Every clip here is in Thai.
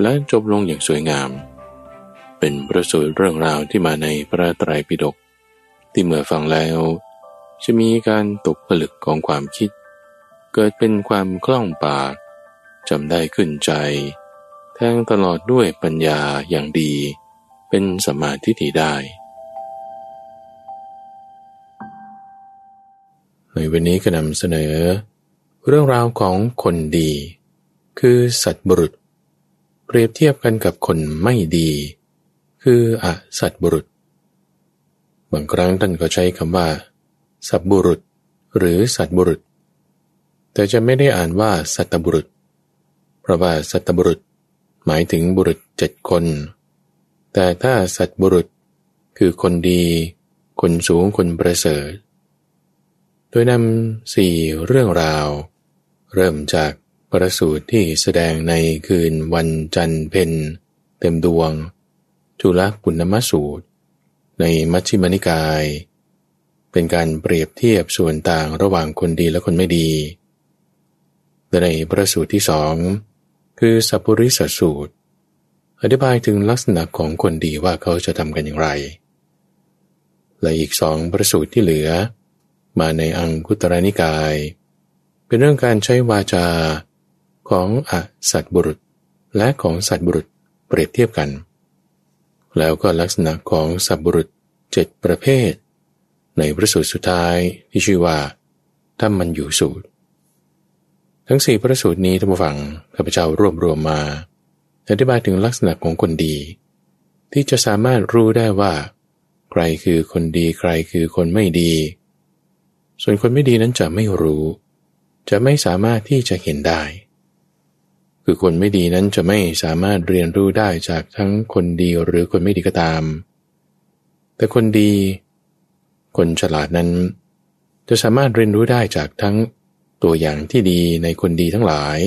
และจบลงอย่างสวยงาม เป็นประสูตรเรื่องราวที่มาในพระไตรปิฎกที่เมื่อฟังแล้ว จะมีการตกผลึกของความคิด เกิดเป็นความคล่องปากจำได้ขึ้นใจ แทงตลอดด้วยปัญญาอย่างดี เป็นสมาธิที่ได้ ในวันนี้ก็นำเสนอ เรื่องราวของคนดี คือสัตบุรุษ เปรียบเทียบกันกับคนไม่ดี คืออสัตบุรุษ บางครั้งท่านก็ใช้คำว่า สัตบุรุษ หรือสัตบุรุษ แต่จะไม่ได้อ่านว่าสัตบุรุษ เพราะว่าสัตบุรุษ หมายถึงบุรุษเจ็ดคน แต่ถ้าสัตบุรุษ คือคนดี คนสูงคนประเสริฐโดยนำสี่เรื่องราว เริ่มจาก ประสูตรที่แสดงในคืนวันจันเพนเต็มดวง จุลปุณมสูตร ในมัชฌิมนิกาย เป็นการเปรียบเทียบส่วนต่างระหว่างคนดีและคนไม่ดี ในประสูตรที่สองคือสัพปริสสูตร อธิบายถึงลักษณะของคนดีว่าเขาจะทำกันอย่างไร และอีกสองประสูตรที่เหลือ มาในอังคุตรนิกาย เป็นเรื่องการใช้วาจา ของอสัตบุรุษ และของสัตบุรุษเปรียบเทียบกัน แล้วก็ลักษณะของสัตบุรุษเจ็ดประเภท ในพระสูตรสุดท้ายที่ชื่อว่าถ้ามันอยู่สูตร ทั้งสี่พระสูตรนี้ท่านผู้ฟังข้าพเจ้ารวบรวมมาอธิบายถึงลักษณะของคนดี ที่จะสามารถรู้ได้ว่า ใครคือคนดีใครคือคนไม่ดี ส่วนคนไม่ดีนั้นจะไม่รู้ จะไม่สามารถที่จะเห็นได้ คือคนไม่ดีนั้นจะไม่สามารถเรียนรู้ได้จากทั้งคนดีหรือคนไม่ดีก็ตาม แต่คนดี คนฉลาดนั้น จะสามารถเรียนรู้ได้จากทั้งตัวอย่างที่ดีในคนดีทั้งหลาย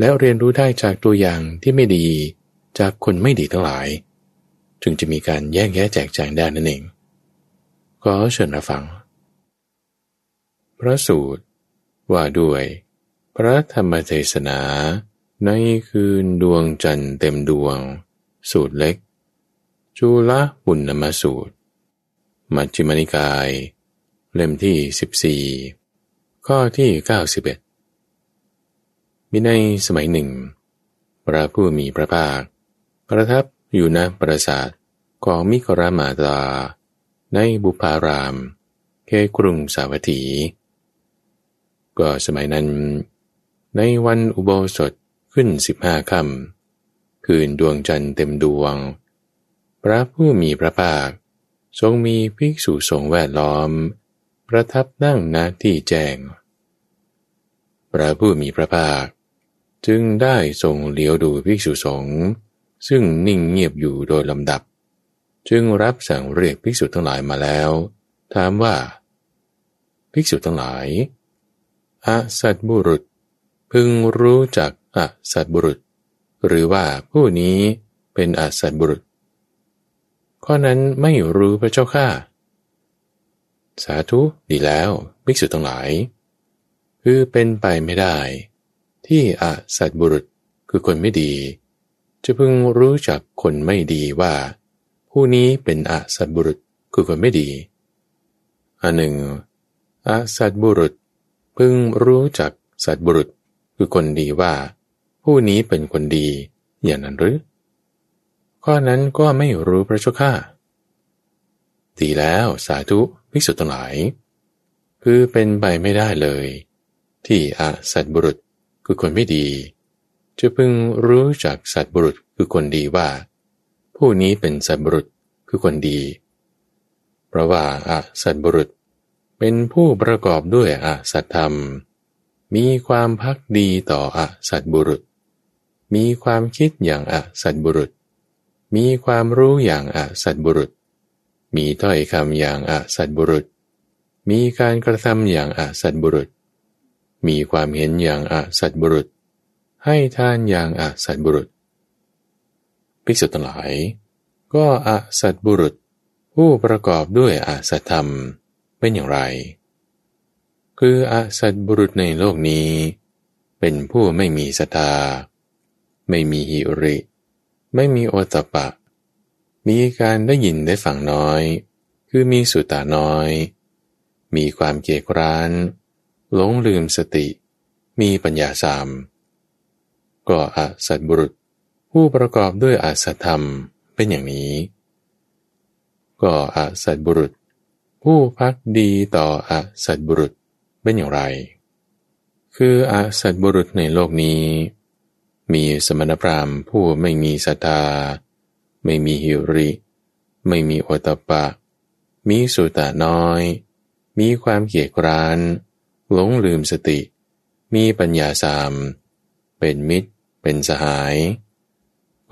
แล้วเรียนรู้ได้จากตัวอย่างที่ไม่ดีจากคนไม่ดีทั้งหลาย จึงจะมีการแยกแยะแจกแจงได้นั่นเองก็เชิญรับฟัง พระสูตรว่าด้วย พระธรรมเทศนา ในคืนดวงจันทร์เต็มดวง สูตรเล็ก จุลบุญนมาสูตร มัจจิมนิกาย เล่มที่ 14 ข้อที่ 91 มีในสมัยหนึ่ง พระผู้มีพระภาค ประทับอยู่ณปราสาทของมิกรามาตา ในบุพาราม เคกรุงสาวัตถี ก็สมัยนั้น ในวันอุโบสถ ขึ้นสิบห้าคำคืนดวงจันทร์เต็มดวง พระผู้มีพระภาค ทรงมีภิกษุสงฆ์แวดล้อม ประทับนั่งณที่แจ้ง พระผู้มีพระภาค จึงได้ทรงเลี้ยวดูภิกษุสงฆ์ซึ่งนิ่งเงียบอยู่โดยลำดับ จึงรับสั่งเรียกภิกษุทั้งหลายมาแล้ว ถามว่า ภิกษุทั้งหลายอาสัตบุรุษพึงรู้จัก อสัตบุรุษ หรือว่าผู้นี้เป็นอสัตบุรุษ ข้อนั้นไม่รู้พระเจ้าข้าสาธุดีแล้วภิกษุทั้งหลาย คือเป็นไปไม่ได้ ที่อสัตบุรุษคือคนไม่ดี จะพึงรู้จักคนไม่ดีว่า ผู้นี้เป็นอสัตบุรุษคือคนไม่ดีอันหนึ่งอสัตบุรุษ พึงรู้จักสัตบุรุษคือคนดีว่า ผู้นี้เป็นคนดี อย่างนั้นหรือ ข้อนั้นก็ไม่รู้พระเจ้าข้าดีแล้วสาธุภิกษุทั้งหลาย คือเป็นไปไม่ได้เลย ที่อาสัตบุรุษคือคนไม่ดี จะพึงรู้จากสัตบุรุษคือคนดีว่า ผู้นี้เป็นสัตบุรุษคือคนดี เพราะว่าอาสัตบุรุษเป็นผู้ประกอบด้วยอาสัตธรรม มีความพักดีต่ออาสัตบุรุษ มีความคิดอย่างอสัตบุรุษ มีความรู้อย่างอสัตบุรุษ มีถ้อยคำอย่างอสัตบุรุษ มีการกระทำอย่างอสัตบุรุษ มีความเห็นอย่างอสัตบุรุษ ให้ทานอย่างอสัตบุรุษภิกษุทั้งหลาย ก็อสัตบุรุษ ผู้ประกอบด้วยอสัตธรรมเป็นอย่างไร คืออสัตบุรุษในโลกนี้ เป็นผู้ไม่มีศรัทธา ไม่มีหิริ ไม่มีโอตปะ มีการได้ยินได้ฟังน้อย คือมีสุตาน้อย มีความเกียกร้าน หลงลืมสติ มีปัญญาสามก็อาสัตบุรุษ ผู้ประกอบด้วยอาสัตธรรมเป็นอย่างนี้ ก็อาสัตบุรุษ ผู้พักดีต่ออาสัตบุรุษเป็นอย่างไร คืออาสัตบุรุษในโลกนี้ มีสมณพราหมณ์ผู้ไม่มีศรัทธา ไม่มีหิริ ไม่มีโอตปะ มีสุตาน้อย มีความเกียจคร้าน หลงลืมสติ มีปัญญาสาม เป็นมิตร เป็นสหาย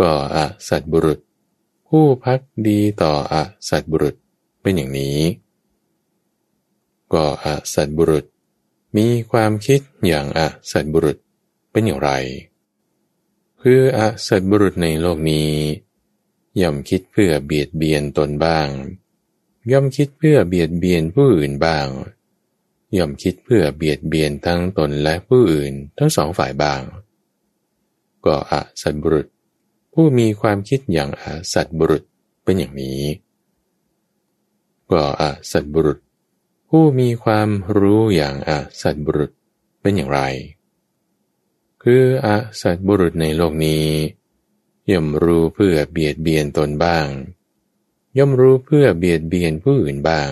ก็อสัตบุรุษ ผู้พักดีต่ออสัตบุรุษเป็นอย่างนี้ ก็อสัตบุรุษ มีความคิดอย่างอสัตบุรุษเป็นอย่างไร คืออสัตบุรุษในโลกนี้ ย่อมคิดเพื่อเบียดเบียนตนบ้าง ย่อมคิดเพื่อเบียดเบียนผู้อื่นบ้าง ย่อมคิดเพื่อเบียดเบียนทั้งตนและผู้อื่นทั้งสองฝ่ายบ้าง ก็อสัตบุรุษ ผู้มีความคิดอย่างอสัตบุรุษเป็นอย่างนี้ ก็อสัตบุรุษ ผู้มีความรู้อย่างอสัตบุรุษเป็นอย่างไร คืออสัตบุรุษในโลกนี้ย่อมรู้เพื่อเบียดเบียนตนบ้าง ย่อมรู้เพื่อเบียดเบียนผู้อื่นบ้าง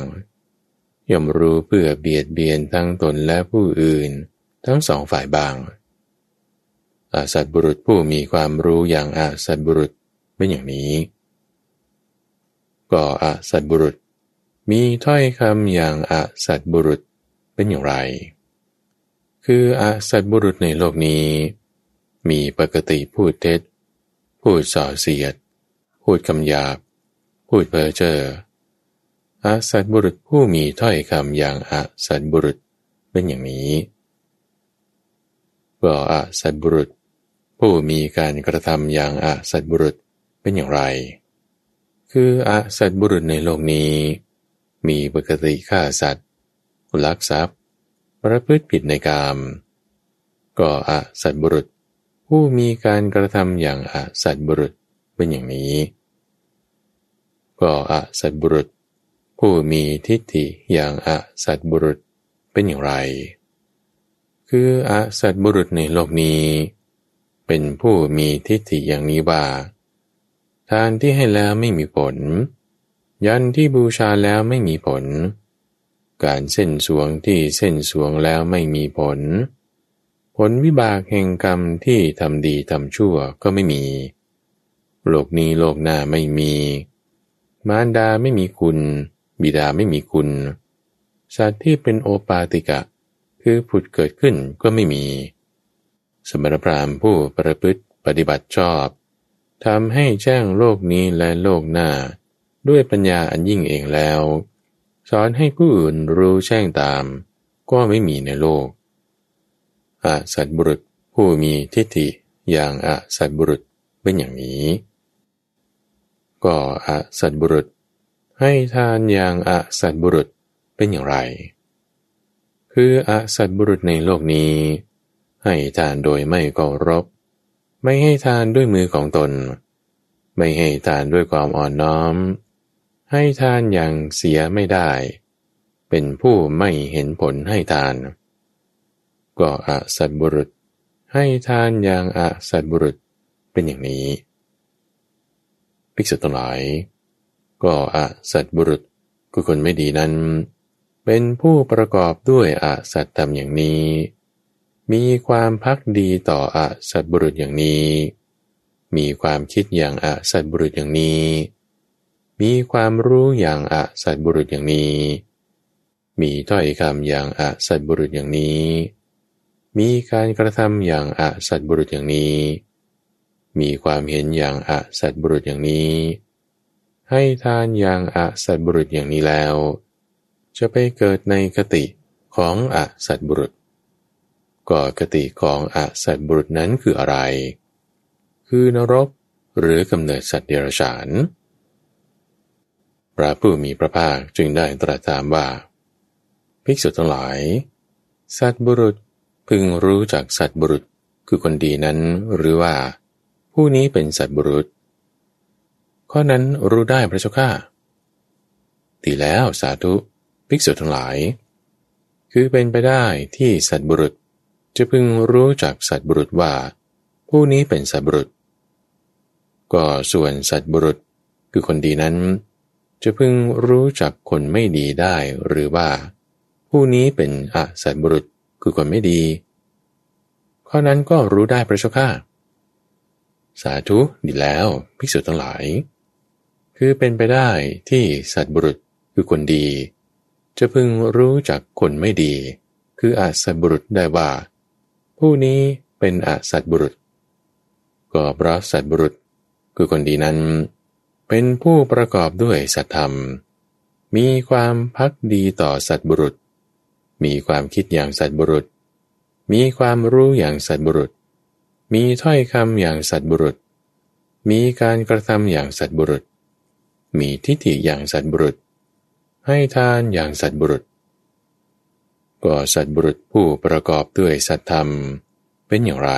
ย่อมรู้เพื่อเบียดเบียนทั้งตนและผู้อื่น ทั้งสองฝ่ายบ้าง อาสัตบุรุษผู้มีความรู้อย่างอาสัตบุรุษเป็นอย่างนี้ ก็อาสัตบุรุษ มีถ้อยคำอย่างอาสัตบุรุษเป็นอย่างไร คืออาสัตบุรุษในโลกนี้ มีปกติพูดเท็จ พูดส่อเสียด พูดคำหยาบ พูดเพ้อเจ้ออาสัตบุรุษผู้มีถ้อยคำอย่างอาสัตบุรุษเป็นอย่างนี้ก็อาสัตบุรุษ ผู้มีการกระทำอย่างอาสัตบุรุษเป็นอย่างไร คืออาสัตบุรุษในโลกนี้ มีปกติฆ่าสัตว์ลักทรัพย์ ประพฤติผิดในกาม ก็อสัตบุรุษ ผู้มีการกระทำอย่างอสัตบุรุษเป็นอย่างนี้ ก็อสัตบุรุษ ผู้มีทิฏฐิอย่างอสัตบุรุษเป็นอย่างไร คืออสัตบุรุษในโลกนี้ เป็นผู้มีทิฏฐิอย่างนี้ว่าทานที่ให้แล้วไม่มีผล ยันที่บูชาแล้วไม่มีผล การเส้นสวงที่เส้นสวงแล้วไม่มีผล ผลวิบากแห่งกรรมที่ทำดีทำชั่วก็ไม่มี โลกนี้โลกหน้าไม่มี มารดาไม่มีคุณ บิดาไม่มีคุณ สัตว์ที่เป็นโอปาติกะ คือผุดเกิดขึ้นก็ไม่มี สมณพราหมณ์ผู้ประพฤติปฏิบัติชอบทำให้แจ้งโลกนี้และโลกหน้า ด้วยปัญญาอันยิ่งเองแล้ว สอนให้ผู้อื่นรู้แจ้งตาม ก็ไม่มีในโลกอาสัตบุรุษผู้มีทิฏฐิอย่างอาสัตบุรุษเป็นอย่างนี้ ก็อาสัตบุรุษ ให้ทานอย่างอาสัตบุรุษเป็นอย่างไร คืออาสัตบุรุษในโลกนี้ ให้ทานโดยไม่เคารพ ไม่ให้ทานด้วยมือของตน ไม่ให้ทานด้วยความอ่อนน้อม ให้ทานอย่างเสียไม่ได้ เป็นผู้ไม่เห็นผลให้ทาน ก็อสัตบุรุษ ให้ทานอย่างอสัตบุรุษเป็นอย่างนี้ ภิกษุทั้งหลาย ก็อสัตบุรุษคือคนไม่ดีนั้น เป็นผู้ประกอบด้วยอสัตธรรมอย่างนี้ มีความพักดีต่ออสัตบุรุษอย่างนี้ มีความคิดอย่างอสัตบุรุษอย่างนี้ มีความรู้อย่างอสัตบุรุษอย่างนี้ มีถ้อยคำอย่างอสัตบุรุษอย่างนี้ มีการกระทำอย่างอสัตบุรุษอย่างนี้ มีความเห็นอย่างอสัตบุรุษอย่างนี้ ให้ทานอย่างอสัตบุรุษอย่างนี้แล้ว จะไปเกิดในกติของอสัตบุรุษก็กติของอสัตบุรุษนั้นคืออะไร คือนรกหรือกำเนิดสัตว์เดรัจฉาน พระผู้มีพระภาคจึงได้ตรัสถามว่า ภิกษุทั้งหลาย สัตบุรุษพึงรู้จักสัตบุรุษคือคนดีนั้นหรือว่า ผู้นี้เป็นสัตบุรุษ ข้อนั้นรู้ได้พระเจ้าข้าดีแล้วสาธุภิกษุทั้งหลาย คือเป็นไปได้ที่สัตบุรุษ จะพึงรู้จักสัตบุรุษว่า ผู้นี้เป็นสัตบุรุษ ก็ส่วนสัตบุรุษคือคนดีนั้น จะพึงรู้จักคนไม่ดีได้หรือว่า ผู้นี้เป็นอสัตบุรุษคือคนไม่ดี ข้อนั้นก็รู้ได้พระเจ้าข้าสาธุดีแล้วภิกษุทั้งหลาย คือเป็นไปได้ที่สัตบุรุษคือคนดี จะพึงรู้จักคนไม่ดี คืออาสัตบุรุษได้ว่า ผู้นี้เป็นอสัตบุรุษ ก็เพราะสัตบุรุษคือคนดีนั้น เป็นผู้ประกอบด้วยสัตธรรม มีความพักดีต่อสัตบุรุษ มีความคิดอย่างสัตบุรุษ มีความรู้อย่างสัตบุรุษ มีถ้อยคำอย่างสัตบุรุษ มีการกระทำอย่างสัตบุรุษ มีทิฏฐิอย่างสัตบุรุษ ให้ทานอย่างสัตบุรุษ ก็สัตบุรุษผู้ประกอบด้วยสัตธรรมเป็นอย่างไร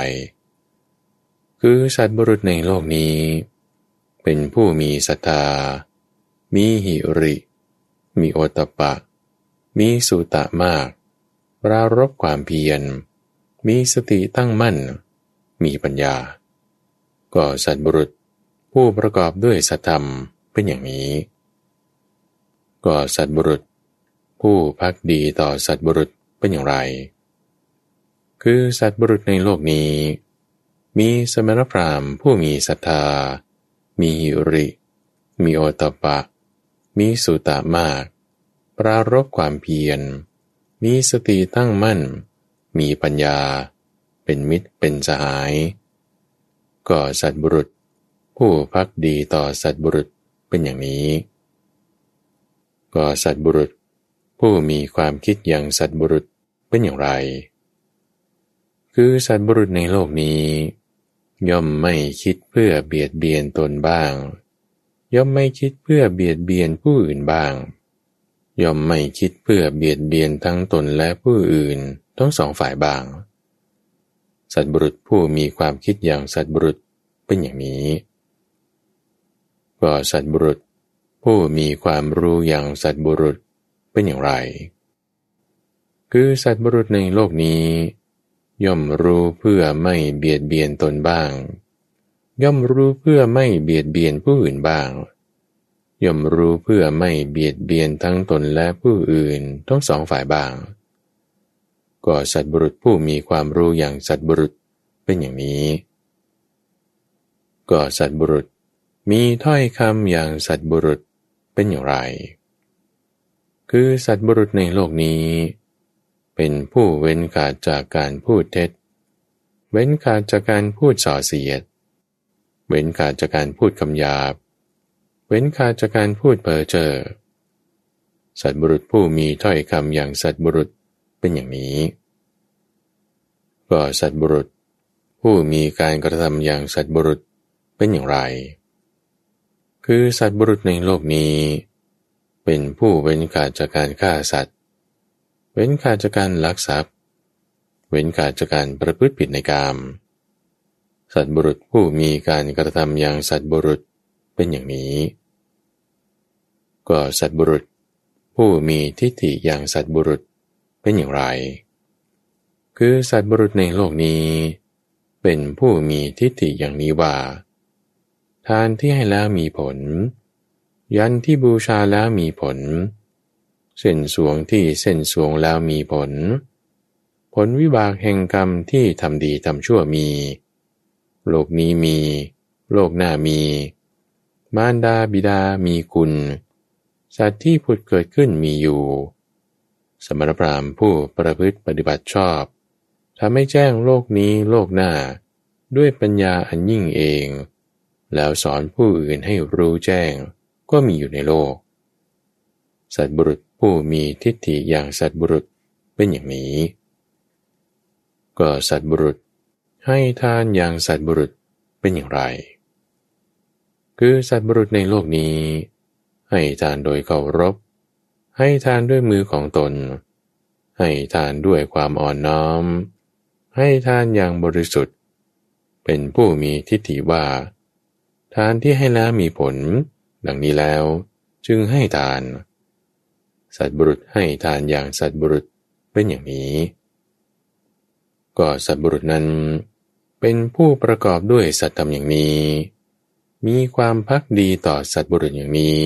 คือสัตบุรุษในโลกนี้ เป็นผู้มีศรัทธา มีหิริ มีโอตปะ มีสุตะมากปรารบความเพียร มีสติตั้งมั่น มีปัญญา ก็สัตบุรุษผู้ประกอบด้วยสัธรรมเป็นอย่างนี้ ก็สัตบุรุษ ผู้พักดีต่อสัตบุรุษเป็นอย่างไร คือสัตบุรุษในโลกนี้ มีสมณพราหมณ์ผู้มีศรัทธา มีหิริ มีโอตปะ มีสุตามาก ปรารบความเพียร มีสติตั้งมั่น มีปัญญา เป็นมิตรเป็นสหายก็สัตบุรุษ ผู้พักดีต่อสัตบุรุษเป็นอย่างนี้ก็สัตบุรุษ ผู้มีความคิดอย่างสัตบุรุษเป็นอย่างไร คือสัตบุรุษในโลกนี้ ย่อมไม่คิดเพื่อเบียดเบียนตนบ้าง ย่อมไม่คิดเพื่อเบียดเบียนผู้อื่นบ้าง ย่อมไม่คิดเพื่อเบียดเบียนทั้งตนและผู้อื่นทั้งสองฝ่ายบ้าง สัตบุรุษผู้มีความคิดอย่างสัตบุรุษเป็นอย่างนี้ ก็สัตบุรุษ ผู้มีความรู้อย่างสัตบุรุษเป็นอย่างไร คือสัตว์บรุษในโลกนี้ ย่อมรู้เพื่อไม่เบียดเบียนตนบ้าง ย่อมรู้เพื่อไม่เบียดเบียนผู้อื่นบ้าง ย่อมรู้เพื่อไม่เบียดเบียนทั้งตนและผู้อื่นทั้งสองฝ่ายบ้าง ก็สัตว์บรุษผู้มีความรู้อย่างสัตว์บรุษเป็นอย่างนี้ ก็สัตว์บรุษมีถ้อยคำอย่างสัตว์บรุษเป็นอย่างไร คือสัตบุรุษในโลกนี้ เป็นผู้เว้นขาดจากการพูดเท็จ เว้นขาดจากการพูดส่อเสียด เว้นขาดจากการพูดคำหยาบ เว้นขาดจากการพูดเพ้อเจ้อ สัตบุรุษผู้มีถ้อยคำอย่างสัตบุรุษเป็นอย่างนี้ ก็สัตบุรุษ ผู้มีการกระทำอย่างสัตบุรุษเป็นอย่างไร คือสัตบุรุษในโลกนี้ เป็นผู้เว้นขาดจากการฆ่าสัตว์ เว้นขาดจากการลักทรัพย์ เว้นขาดจากการประพฤติผิดในกาม สัตว์บุรุษผู้มีการกระทำอย่างสัตว์บุรุษเป็นอย่างนี้ ก็สัตว์บุรุษ ผู้มีทิฏฐิอย่างสัตว์บุรุษเป็นอย่างไร คือสัตว์บุรุษในโลกนี้ เป็นผู้มีทิฏฐิอย่างนี้ว่า ทานที่ให้แล้วมีผล ยันที่บูชาแล้วมีผล เส้นสวงที่เส้นสวงแล้วมีผล ผลวิบากแห่งกรรมที่ทำดีทำชั่วมี โลกนี้มี โลกหน้ามี มารดาบิดามีคุณ สัตว์ที่ผุดเกิดขึ้นมีอยู่ สมณพราหมณ์ผู้ประพฤติปฏิบัติชอบทำให้แจ้งโลกนี้โลกหน้า ด้วยปัญญาอันยิ่งเอง แล้วสอนผู้อื่นให้รู้แจ้งก็มีอยู่ในโลก สัตบุรุษ ผู้มีทิฏฐิอย่างสัตบุรุษเป็นอย่างนี้ ก็สัตบุรุษให้ทานอย่างสัตบุรุษเป็นอย่างไร คือสัตบุรุษในโลกนี้ ให้ทานโดยเคารพ ให้ทานด้วยมือของตน ให้ทานด้วยความอ่อนน้อม ให้ทานอย่างบริสุทธิ์ เป็นผู้มีทิฏฐิว่า ทานที่ให้แล้วมีผล ดังนี้แล้ว จึงให้ทาน สัตบุรุษให้ทานอย่างสัตบุรุษเป็นอย่างนี้ ก็สัตบุรุษนั้น เป็นผู้ประกอบด้วยสัตธรรมอย่างนี้ มีความพักดีต่อสัตบุรุษอย่างนี้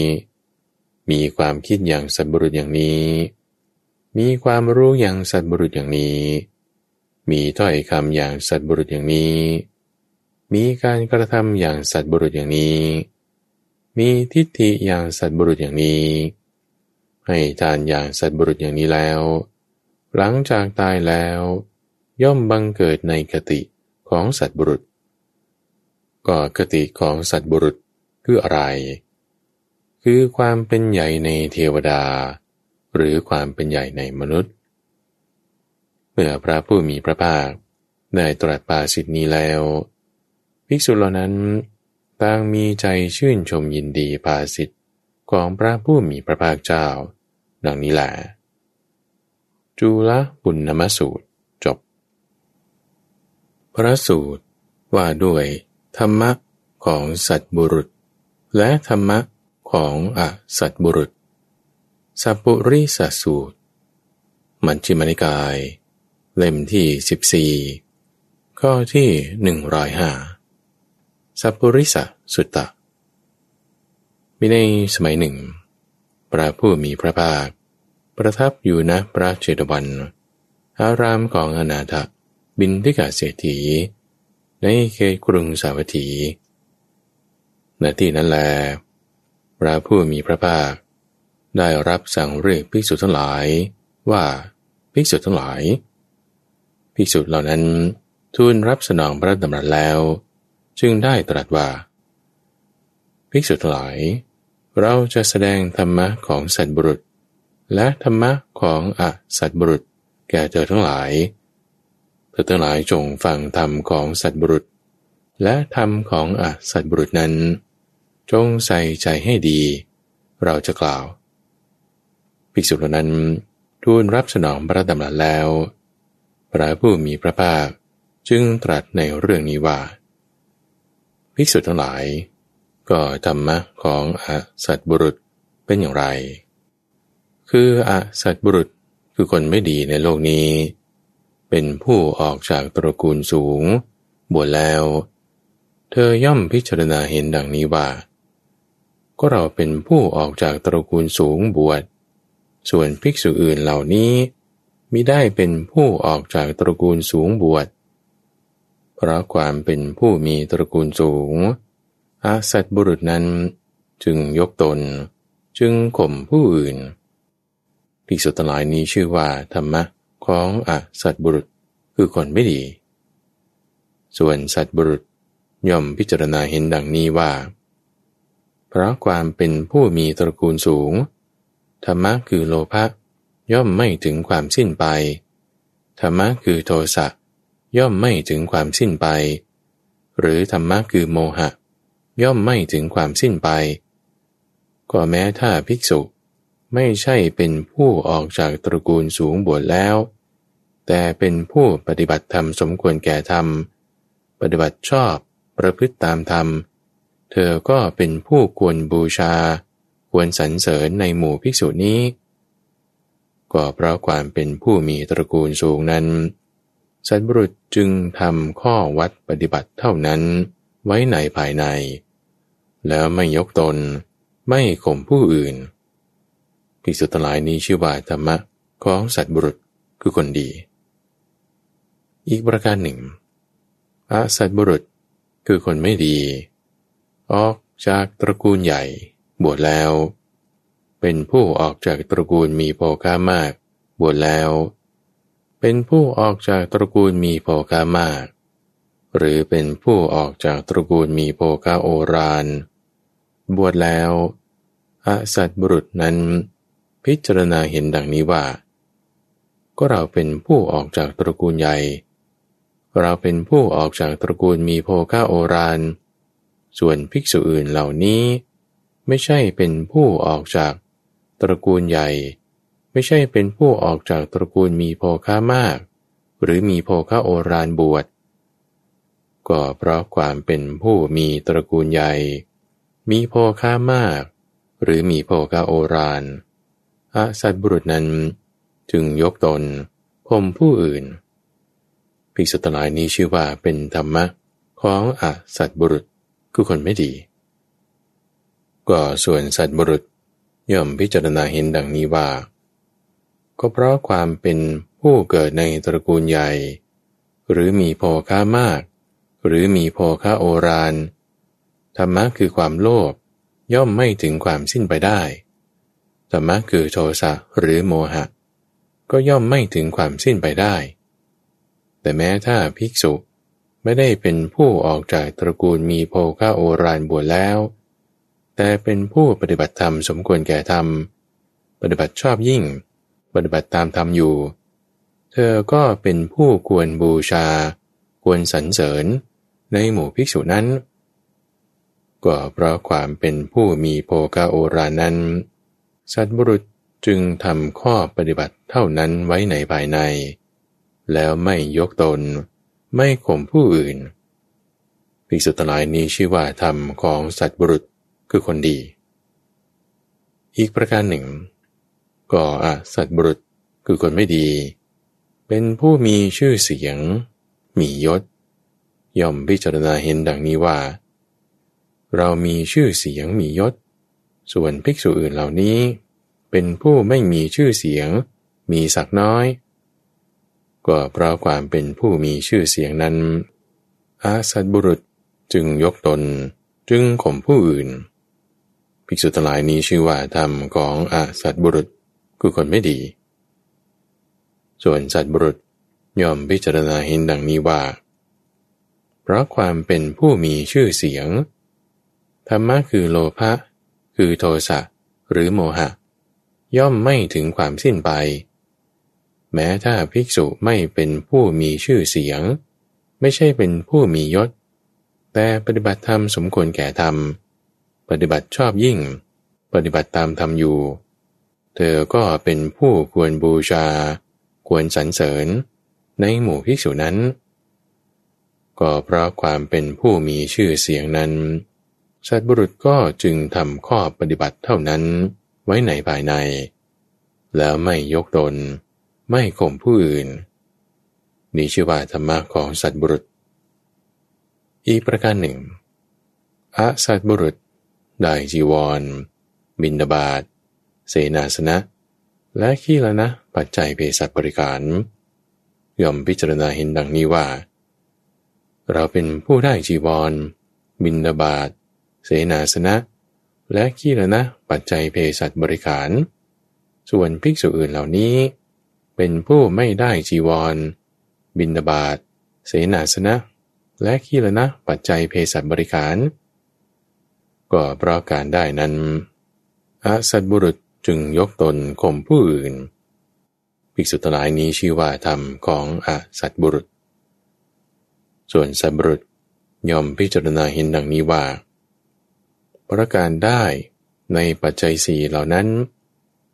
มีความคิดอย่างสัตบุรุษอย่างนี้ มีความรู้อย่างสัตบุรุษอย่างนี้ มีถ้อยคำอย่างสัตบุรุษอย่างนี้ มีการกระทำอย่างสัตบุรุษอย่างนี้ มีทิฏฐิอย่างสัตบุรุษอย่างนี้ ให้ทานอย่างสัตบุรุษอย่างนี้แล้ว หลังจากตายแล้ว ย่อมบังเกิดในกติของสัตบุรุษ ก็คติของสัตบุรุษคืออะไร คือความเป็นใหญ่ในเทวดา หรือความเป็นใหญ่ในมนุษย์ เมื่อพระผู้มีพระภาคได้ตรัสปาสิทธินี้แล้ว ภิกษุเหล่านั้นต่างมีใจชื่นชมยินดีปาสิทธิของพระผู้มีพระภาคเจ้า ดังนี้แหละจุลปุณณมสูตรจบ พระสูตรว่าด้วยธรรมะของสัตบุรุษ และธรรมะของอสัตบุรุษ สัพปุริสสูตร มัญชิมนิกาย เล่มที่ 14 ข้อที่ 105 สัพปุริสสุตตะ มีในสมัยหนึ่ง พระผู้มีพระภาค ประทับอยู่ณพระเจดวัน อารามของอนาถบินทิกาเศรษฐี ในเขตกรุงสาวัตถีณที่นั้นแล พระผู้มีพระภาค ได้รับสั่งเรียกภิกษุทั้งหลายว่าภิกษุทั้งหลาย ภิกษุเหล่านั้นทูลรับสนองพระดำรัสแล้ว จึงได้ตรัสว่า ภิกษุทั้งหลาย เราจะแสดงธรรมะของสัตบุรุษ และธรรมะของอสัตบุรุษ แก่เธอทั้งหลาย เธอทั้งหลายจงฟังธรรมของสัตบุรุษ และธรรมของอสัตบุรุษนั้น จงใส่ใจให้ดี เราจะกล่าว ภิกษุเหล่านั้นทูลรับสนองพระดำรัสแล้ว พระผู้มีพระภาคจึงตรัสในเรื่องนี้ว่า ภิกษุทั้งหลาย ก็ธรรมะของอสัตบุรุษเป็นอย่างไร คืออสัตบุรุษคือคนไม่ดีในโลกนี้ เป็นผู้ออกจากตระกูลสูง บวชแล้ว เธอย่อมพิจารณาเห็นดังนี้ว่า ก็เราเป็นผู้ออกจากตระกูลสูงบวช ส่วนภิกษุอื่นเหล่านี้มิได้เป็นผู้ออกจากตระกูลสูงบวช เพราะความเป็นผู้มีตระกูลสูง อาสัตบุรุษนั้น จึงยกตน จึงข่มผู้อื่นภิกษุทั้งหลายนี้ชื่อว่าธรรมะของอาสัตบุรุษคือคนไม่ดี ส่วนสัตบุรุษย่อมพิจารณาเห็นดังนี้ว่า เพราะความเป็นผู้มีตระกูลสูง ธรรมะคือโลภะย่อมไม่ถึงความสิ้นไป ธรรมะคือโทสะย่อมไม่ถึงความสิ้นไป หรือธรรมะคือโมหะ ย่อมไม่ถึงความสิ้นไป ก็แม้ถ้าภิกษุไม่ใช่เป็นผู้ออกจากตระกูลสูงบวชแล้ว แต่เป็นผู้ปฏิบัติธรรมสมควรแก่ธรรม ปฏิบัติชอบประพฤติตามธรรม เธอก็เป็นผู้ควรบูชา ควรสรรเสริญในหมู่ภิกษุนี้ ก็เพราะความเป็นผู้มีตระกูลสูงนั้น สัตบุรุษจึงทำข้อวัดปฏิบัติเท่านั้นไว้ในภายใน แล้วไม่ยกตน ไม่ข่มผู้อื่นภิกษุทั้งหลายนี้ชื่อว่าธรรมะของสัตบุรุษคือคนดี อีกประการหนึ่งอาสัตบุรุษคือคนไม่ดี ออกจากตระกูลใหญ่ บวชแล้ว เป็นผู้ออกจากตระกูลมีโภคามาก บวชแล้ว เป็นผู้ออกจากตระกูลมีโภคามาก หรือเป็นผู้ออกจากตระกูลมีโภคาโอราน บวชแล้วอสัตบุรุษนั้น พิจารณาเห็นดังนี้ว่า ก็เราเป็นผู้ออกจากตระกูลใหญ่ เราเป็นผู้ออกจากตระกูลมีโภคาโอรานส่วนภิกษุอื่นเหล่านี้ ไม่ใช่เป็นผู้ออกจากตระกูลใหญ่ ไม่ใช่เป็นผู้ออกจากตระกูลมีโภคามาก หรือมีโภคาโอรานบวชก็เพราะความเป็นผู้มีตระกูลใหญ่ มีโภคามาก หรือมีโภคาโอรานอาสัตบุรุษนั้นจึงยกตนข่มผู้อื่น ภิกษุตลายนี้ชื่อว่าเป็นธรรมะของอสัตบุรุษคือคนไม่ดี ก็ส่วนสัตบุรุษย่อมพิจารณาเห็นดังนี้ว่า ก็เพราะความเป็นผู้เกิดในตระกูลใหญ่ หรือมีโภคามาก หรือมีโภคาโอราน ธรรมะคือความโลภย่อมไม่ถึงความสิ้นไปได้ ธรรมะคือโทสะหรือโมหะ ก็ย่อมไม่ถึงความสิ้นไปได้ แต่แม้ถ้าภิกษุไม่ได้เป็นผู้ออกจากตระกูลมีโภคาโอรานบวชแล้ว แต่เป็นผู้ปฏิบัติธรรมสมควรแก่ธรรม ปฏิบัติชอบยิ่ง ปฏิบัติตามธรรมอยู่ เธอก็เป็นผู้ควรบูชา ควรสรรเสริญในหมู่ภิกษุนั้น ก็เพราะความเป็นผู้มีโภคาโอรานั้น สัตบุรุษจึงทำข้อปฏิบัติเท่านั้นไว้ในภายใน แล้วไม่ยกตน ไม่ข่มผู้อื่นภิกษุตลายนี้ชื่อว่าธรรมของสัตบุรุษคือคนดี อีกประการหนึ่ง ก็อะสัตบุรุษคือคนไม่ดี เป็นผู้มีชื่อเสียง มียศ ย่อมพิจารณาเห็นดังนี้ว่า เรามีชื่อเสียงมียศ ส่วนภิกษุอื่นเหล่านี้ เป็นผู้ไม่มีชื่อเสียง มีศักน้อย ก็เพราะความเป็นผู้มีชื่อเสียงนั้น อาสัตบุรุษจึงยกตนจึงข่มผู้อื่น ภิกษุทั้งหลายนี้ชื่อว่าธรรมของอาสัตบุรุษคือคนไม่ดี ส่วนสัตบุรุษย่อมพิจารณาเห็นดังนี้ว่า เพราะความเป็นผู้มีชื่อเสียง ธรรมะคือโลภะคือโทสะหรือโมหะ ย่อมไม่ถึงความสิ้นไป แม้ถ้าภิกษุไม่เป็นผู้มีชื่อเสียง ไม่ใช่เป็นผู้มียศ แต่ปฏิบัติธรรมสมควรแก่ธรรม ปฏิบัติชอบยิ่ง ปฏิบัติตามธรรมอยู่ เธอก็เป็นผู้ควรบูชา ควรสรรเสริญ ในหมู่ภิกษุนั้น ก็เพราะความเป็นผู้มีชื่อเสียงนั้น สัตบุรุษก็จึงทำข้อปฏิบัติเท่านั้นไว้ในภายใน แล้วไม่ยกตน ไม่ข่มผู้อื่น นี่ชื่อว่าธรรมะของสัตบุรุษ อีกประการหนึ่งอะสัตบุรุษ ได้จีวร บินดาบาตเสนาสนะ และขี้ละนะ ปัจจัยเภสัชบริการ ย่อมพิจารณาเห็นดังนี้ว่า เราเป็นผู้ได้จีวร บินดาบาต นาสนะ และขี้ละนะ ปัจจัยเภสัชบริการ ส่วนภิกษุอื่นเหล่านี้ เป็นผู้ไม่ได้จีวร บินดาบาตเสนาสนะ และขี้ละนะ ปัจจัยเภสัชบริการ ก็เพราะการได้นั้นอาสัตบุรุษจึงยกตนข่มผู้อื่น ภิกษุทั้งหลายนี้ชื่อว่าธรรมของอาสัตบุรุษ ส่วนสัมรุษยอมพิจารณาเห็นดังนี้ว่า ประการได้ในปัจจัยสี่เหล่านั้น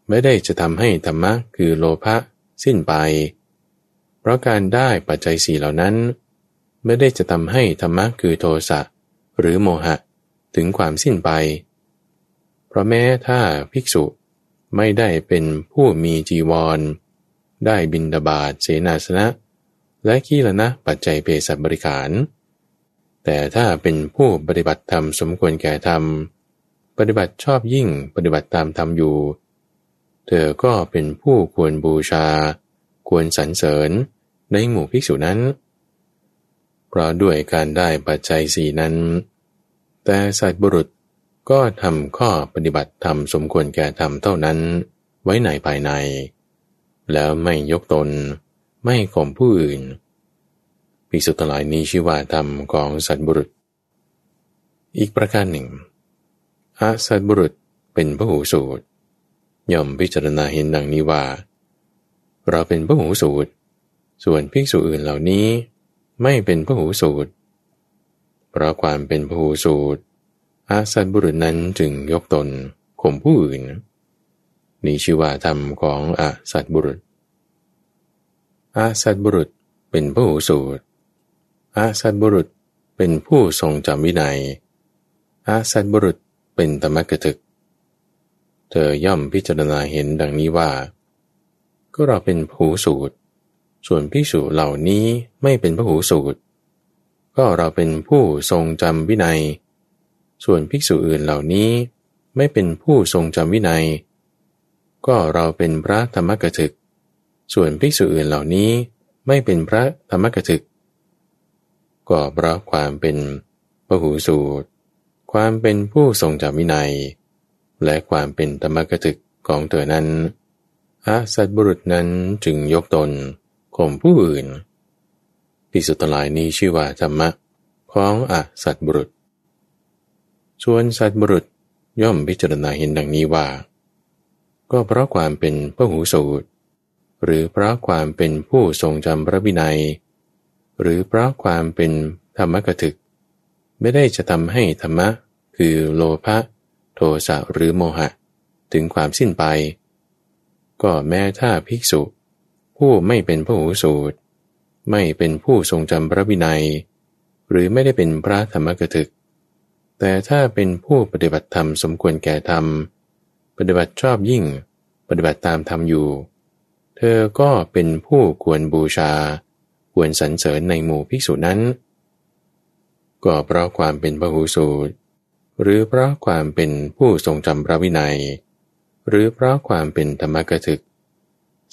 ไม่ได้จะทำให้ธรรมะคือโลภะสิ้นไป เพราะการได้ปัจจัยสี่เหล่านั้น ไม่ได้จะทำให้ธรรมะคือโทสะหรือโมหะถึงความสิ้นไป เพราะแม้ถ้าภิกษุไม่ได้เป็นผู้มีจีวร ได้บินดาบาดเสนาสนะ และขี้ละนะปัจจัยเภสัชบริการ แต่ถ้าเป็นผู้ปฏิบัติธรรมสมควรแก่ธรรม ปฏิบัติชอบยิ่งปฏิบัติตามธรรมอยู่ เธอก็เป็นผู้ควรบูชา ควรสรรเสริญในหมู่ภิกษุนั้น เพราะด้วยการได้ปัจจัยสี่นั้น แต่สัตบุรุษก็ทำข้อปฏิบัติธรรมสมควรแก่ธรรมเท่านั้น ไว้ในภายใน แล้วไม่ยกตน ไม่ข่มผู้อื่น ภิภิกษุทั้งหลายนี้ชื่อว่าธรรมของสัตบุรุษ อีกประการหนึ่งอาสัตบุรุษเป็นพระหูสูตรย่อมพิจารณาเห็นดังนี้ว่า เราเป็นพระหูสูตรส่วนภิกษุอื่นเหล่านี้ ไม่เป็นพระหูสูตรเพราะความเป็นพระหูสูตรอาสัตบุรุษนั้นจึงยกตนข่มผู้อื่น นี่ชื่อว่าธรรมของอาสัตบุรุษอาสัตบุรุษเป็นพระหูสูตร อาสัตบุรุษเป็นผู้ทรงจำวินัย อาสัตบุรุษเป็นธรรมกถึก เธอย่อมพิจารณาเห็นดังนี้ว่า ก็เราเป็นผู้สูตร ส่วนพิสูจเหล่านี้ไม่เป็นพระหูสูตร ก็เราเป็นผู้ทรงจำวินัย ส่วนภิกษุอื่นเหล่านี้ไม่เป็นผู้ทรงจำวินัย ก็เราเป็นพระธรรมกถึก ส่วนภิกษุอื่นเหล่านี้ไม่เป็นพระธรรมกถึก ก็เพราะความเป็นพหูสูตร ความเป็นผู้ทรงจำวินัย และความเป็นธรรมกถึกของเธอนั้นอาสัตบุรุษนั้นจึงยกตนข่มผู้อื่นพิสุทลายนี้ชื่อว่าธรรมะของอาสัตบุรุษ ส่วนสัตบุรุษย่อมพิจารณาเห็นดังนี้ว่า ก็เพราะความเป็นพระหูสูตร หรือเพราะความเป็นผู้ทรงจำพระวินัย หรือเพราะความเป็นธรรมกถึก ไม่ได้จะทำให้ธรรมะ คือโลภะโทสะหรือโมหะ ถึงความสิ้นไป ก็แม้ถ้าภิกษุ ผู้ไม่เป็นพระหูสูตร ไม่เป็นผู้ทรงจำพระวินัย หรือไม่ได้เป็นพระธรรมกถึก แต่ถ้าเป็นผู้ปฏิบัติธรรมสมควรแก่ธรรม ปฏิบัติชอบยิ่ง ปฏิบัติตามธรรมอยู่ เธอก็เป็นผู้ควรบูชา ควรสรรเสริญในหมู่ภิกษุนั้น ก็เพราะความเป็นพหูสูตร หรือเพราะความเป็นผู้ทรงจำพระวินัย หรือเพราะความเป็นธรรมกถึก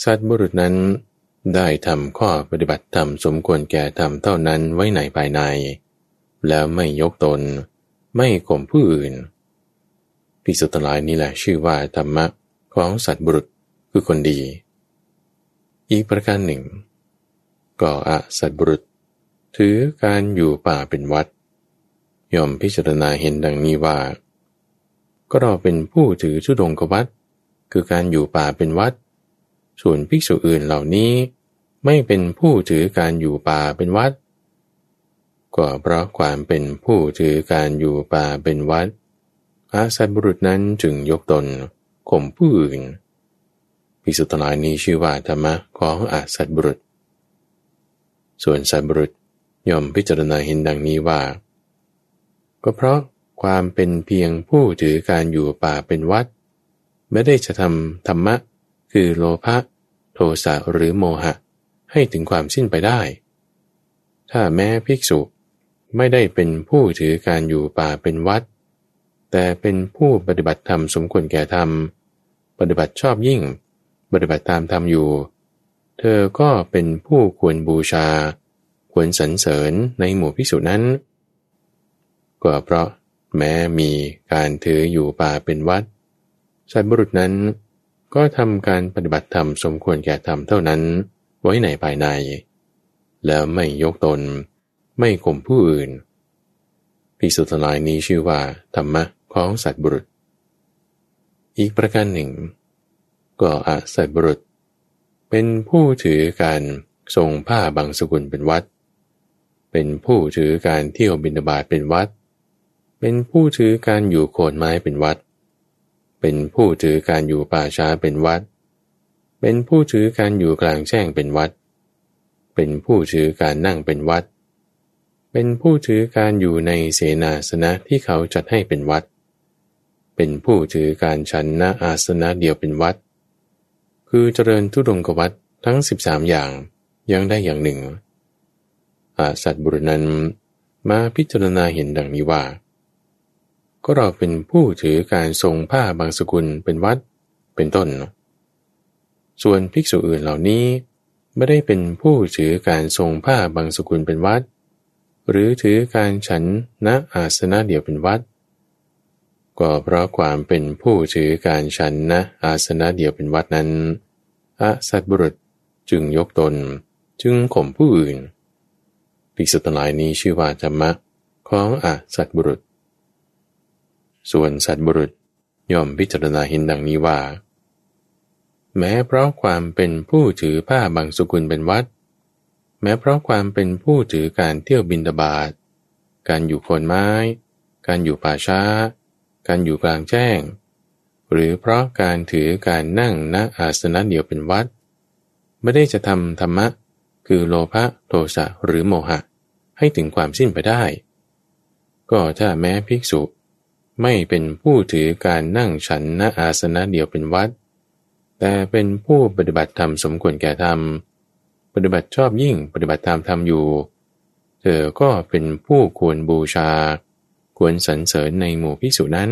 สัตว์บุรุษนั้นได้ทำข้อปฏิบัติธรรมสมควรแก่ธรรมเท่านั้นไว้ในภายใน แล้วไม่ยกตน ไม่ข่มผู้อื่นภิกษุทั้งหลายนี่แหละชื่อว่าธรรมะของสัตว์บุรุษคือคนดี อีกประการหนึ่ง ก็ออะสัตบุรุษ ถือการอยู่ป่าเป็นวัดยอมพิจารณาเห็นดังนี้ว่า ก็เราเป็นผู้ถือชุดงกวัดคือการอยู่ป่าเป็นวัด ส่วนภิกษุอื่นเหล่านี้ ไม่เป็นผู้ถือการอยู่ป่าเป็นวัด ก็เพราะความเป็นผู้ถือการอยู่ป่าเป็นวัด อาสัตบุรุษนั้นจึงยกตนข่มผู้อื่นภิกษุทั้งหลายนี้ชื่อว่าธรรมะของอาสัตบุรุษ ส่วนสัตบุรุษย่อมพิจารณาเห็นดังนี้ว่า ก็เพราะความเป็นเพียงผู้ถือการอยู่ป่าเป็นวัด ไม่ได้จะทำธรรมะ คือโลภะโทสะหรือโมหะ ให้ถึงความสิ้นไปได้ ถ้าแม้ภิกษุไม่ได้เป็นผู้ถือการอยู่ป่าเป็นวัด แต่เป็นผู้ปฏิบัติธรรมสมควรแก่ธรรม ปฏิบัติชอบยิ่ง ปฏิบัติตามธรรมอยู่ เธอก็เป็นผู้ควรบูชา ควรสรรเสริญในหมู่พิสุนั้น ก็เพราะแม้มีการถืออยู่ป่าเป็นวัด สัตบุรุษนั้นก็ทำการปฏิบัติธรรมสมควรแก่ธรรมเท่านั้นไว้ในภายใน แล้วไม่ยกตน ไม่ข่มผู้อื่นภิกษุทั้งหลายนี้ชื่อว่าธรรมะของสัตว์บุรุษ อีกประการหนึ่ง ก็อาสัตว์บุรุษ เป็นผู้ถือการทรงผ้าบางสกุลเป็นวัด เป็นผู้ถือการเที่ยวบินาบาตเป็นวัด เป็นผู้ถือการอยู่โคนไม้เป็นวัด เป็นผู้ถือการอยู่ป่าช้าเป็นวัด เป็นผู้ถือการอยู่กลางแจ้งเป็นวัด เป็นผู้ถือการนั่งเป็นวัด เป็นผู้ถือการอยู่ในเสนาสนะที่เขาจัดให้เป็นวัด เป็นผู้ถือการฉันนาอาสนะเดียวเป็นวัด คือเจริญทุดงกวัดทั้ง 13 อย่างยังได้อย่างหนึ่ง อาสัตบุรุนั้นมาพิจารณาเห็นดังนี้ว่า ก็เราเป็นผู้ถือการทรงผ้าบางสกุลเป็นวัดเป็นต้น ส่วนภิกษุอื่นเหล่านี้ ไม่ได้เป็นผู้ถือการทรงผ้าบางสกุลเป็นวัด หรือถือการฉันณอาสนะเดียวเป็นวัด ก็เพราะความเป็นผู้ถือการฉันณอาสนะเดียวเป็นวัดนั้น อาสัตบุรุษจึงยกตนจึงข่มผู้อื่นภิกษุทั้งหลายนี้ชื่อว่าธรรมะของอสัตบุรุษ ส่วนสัตบุรุษย่อมพิจารณาเห็นดังนี้ว่า แม้เพราะความเป็นผู้ถือผ้าบางสุกุลเป็นวัด แม้เพราะความเป็นผู้ถือการเที่ยวบินตบาทการอยู่คนไม้ การอยู่ป่าช้า การอยู่กลางแจ้ง หรือเพราะการถือการนั่งณอาสนะเดียวเป็นวัด ไม่ได้จะทำธรรมะ คือโลภะโทสะหรือโมหะ ให้ถึงความสิ้นไปได้ ก็ถ้าแม้ภิกษุ ไม่เป็นผู้ถือการนั่งฉันณอาสนะเดียวเป็นวัด แต่เป็นผู้ปฏิบัติธรรมสมควรแก่ธรรม ปฏิบัติชอบยิ่งปฏิบัติตามธรรมอยู่ เธอก็เป็นผู้ควรบูชา ควรสรรเสริญในหมู่พิสุนั้น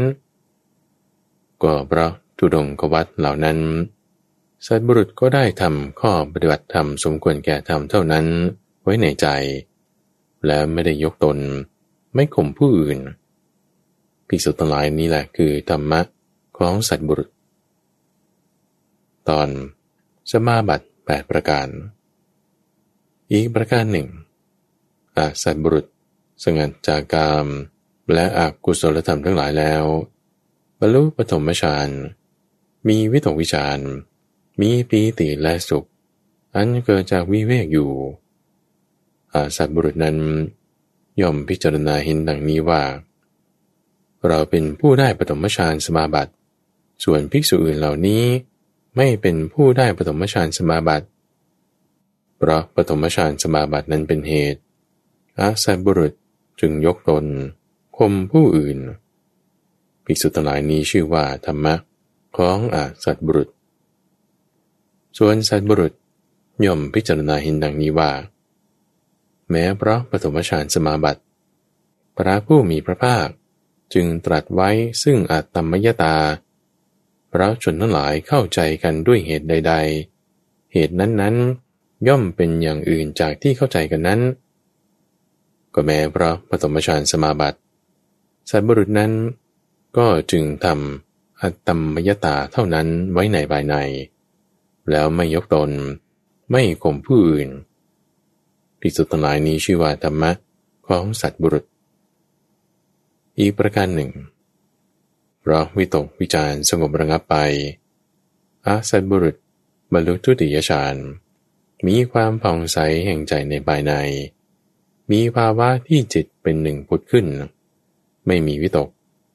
ก็เพราะทุดงกวัตเหล่านั้น สัตบุรุษก็ได้ทำข้อปฏิบัติธรรมสมควรแก่ธรรมเท่านั้นไว้ในใจ และไม่ได้ยกตน ไม่ข่มผู้อื่นพิสุทั้งหลายนี้แหละคือธรรมะของสัตบุรุษ ตอนสมาบัติ8ประการ อีกประการหนึ่งอาสัตบุรุษสงัดจากกาม และอากุศลธรรมทั้งหลายแล้ว บรรลุปฐมฌาน มีวิตกวิจาร มีปีติและสุข อันเกิดจากวิเวกอยู่อาสัตบุรุษนั้น ย่อมพิจารณาเห็นดังนี้ว่า เราเป็นผู้ได้ปฐมฌานสมาบัติ ส่วนภิกษุอื่นเหล่านี้ไม่เป็นผู้ได้ปฐมฌานสมาบัติ เพราะปฐมฌานสมาบัตินั้นเป็นเหตุอาสัตบุรุษจึงยกตนคมผู้อื่น ภิกษุทั้งหลายนี้ชื่อว่าธรรมะของอาสัตบุรุษ ส่วนสัตบุรุษย่อมพิจารณาเห็นดังนี้ว่า แม้เพราะปฐมฌานสมาบัติพระผู้มีพระภาคจึงตรัสไว้ซึ่งอาตมมยตาเพราะชนทั้งหลายเข้าใจกันด้วยเหตุใด ๆ เหตุนั้นๆ ย่อมเป็นอย่างอื่นจากที่เข้าใจกันนั้น ก็แม้เพราะปฐมฌานสมาบัติสัตบุรุษนั้น ก็จึงทำอัตตมยตาเท่านั้นไว้ในภายใน แล้วไม่ยกตน ไม่ข่มผู้อื่นภิกษุทั้งหลายนี้ชื่อว่าธรรมะของสัตบุรุษ อีกประการหนึ่งเพราะวิตกวิจารสงบระงับไป อาสัตบุรุษบรรลุทุติยฌาน มีความผ่องใสแห่งใจในภายใน มีภาวะที่จิตเป็นหนึ่งผุดขึ้น ไม่มีวิตก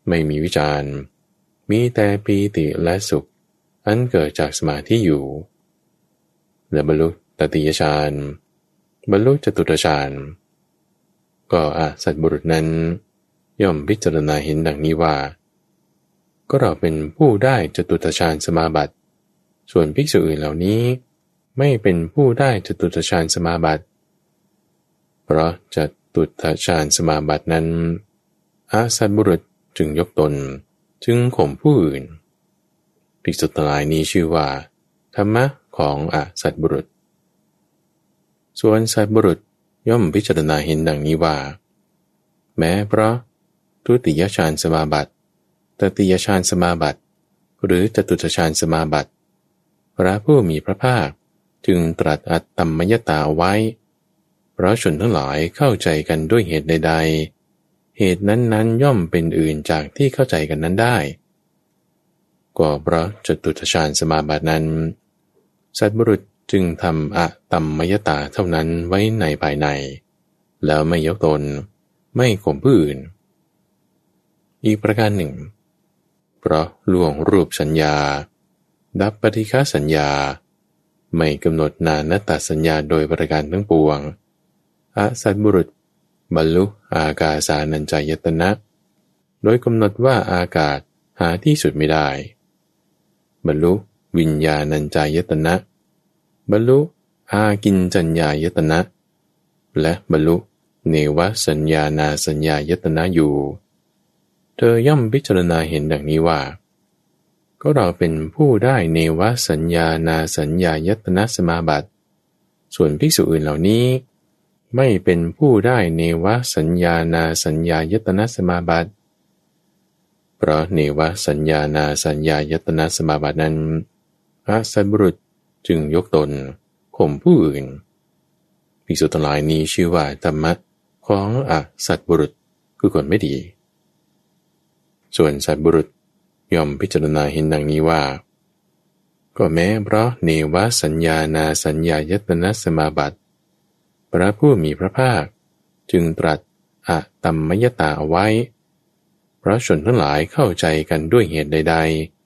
ไม่มีวิจารณ์ มีแต่ปีติและสุข อันเกิดจากสมาธิอยู่ และบรรลุตติยฌานบรรลุจตุตฌานก็อาสัตบุรุษนั้น ย่อมพิจารณาเห็นดังนี้ว่า ก็เราเป็นผู้ได้จตุตฌานสมาบัติ ส่วนภิกษุอื่นเหล่านี้ ไม่เป็นผู้ได้จตุตฌานสมาบัติ เพราะจตุตฌานสมาบัตินั้นอาสัตบุรุษ จึงยกตนจึงข่มผู้อื่นภิกษุทั้งหลายนี้ชื่อว่า ธรรมะของอสัตบุรุษ ส่วนสัตบุรุษย่อมพิจารณาเห็นดังนี้ว่า แม้เพราะทุติยฌานสมาบัติตติยฌานสมาบัติ หรือจตุตฌานสมาบัติ พระผู้มีพระภาคจึงตรัสอัตตมยตาไว้ เพราะชนทั้งหลายเข้าใจกันด้วยเหตุใดๆ เหตุนั้นๆย่อมเป็นอื่นจากที่เข้าใจกันนั้นได้ ก็เพราะจตุทชาญสมาบัตินั้น สัตบุรุษจึงทำอะตัมมยตาเท่านั้นไว้ในภายใน แล้วไม่ยกตน ไม่ข่มผู้อื่น อีกประการหนึ่ง เพราะล่วงรูปสัญญา ดับปฏิฆาสัญญา ไม่กำหนดนานตสัญญาโดยประการทั้งปวง อสัตบุรุษ บรรลุอากาสานัญจายตนะ โดยกำหนดว่าอากาศหาที่สุดไม่ได้ บรรลุวิญญาณัญจายตนะ บรรลุอากินจัญญายตนะ และบรรลุเนวสัญญานาสัญญายตนะอยู่ เธอย่อมพิจารณาเห็นดังนี้ว่า ก็เราเป็นผู้ได้เนวสัญญานาสัญญายตนะสมาบัติ ส่วนภิกษุอื่นเหล่านี้ ไม่เป็นผู้ได้เนวสัญญานาสัญญายตนะสมาบัติ เพราะเนวสัญญานาสัญญายตนะสมาบัตินั้นพระสัตบุรุษจึงยกตนข่มผู้อื่นภิกษุทั้งหลายนี้ชื่อว่าธรรมะของอสัตบุรุษคือคนไม่ดี ส่วนสัตบุรุษย่อมพิจารณาเห็นดังนี้ว่า ก็แม้เพราะเนวสัญญานาสัญญายตนะสมาบัติ พระผู้มีพระภาค จึงตรัสอะตัมมยตาเอาไว้ เพราะชนทั้งหลายเข้าใจกันด้วยเหตุใด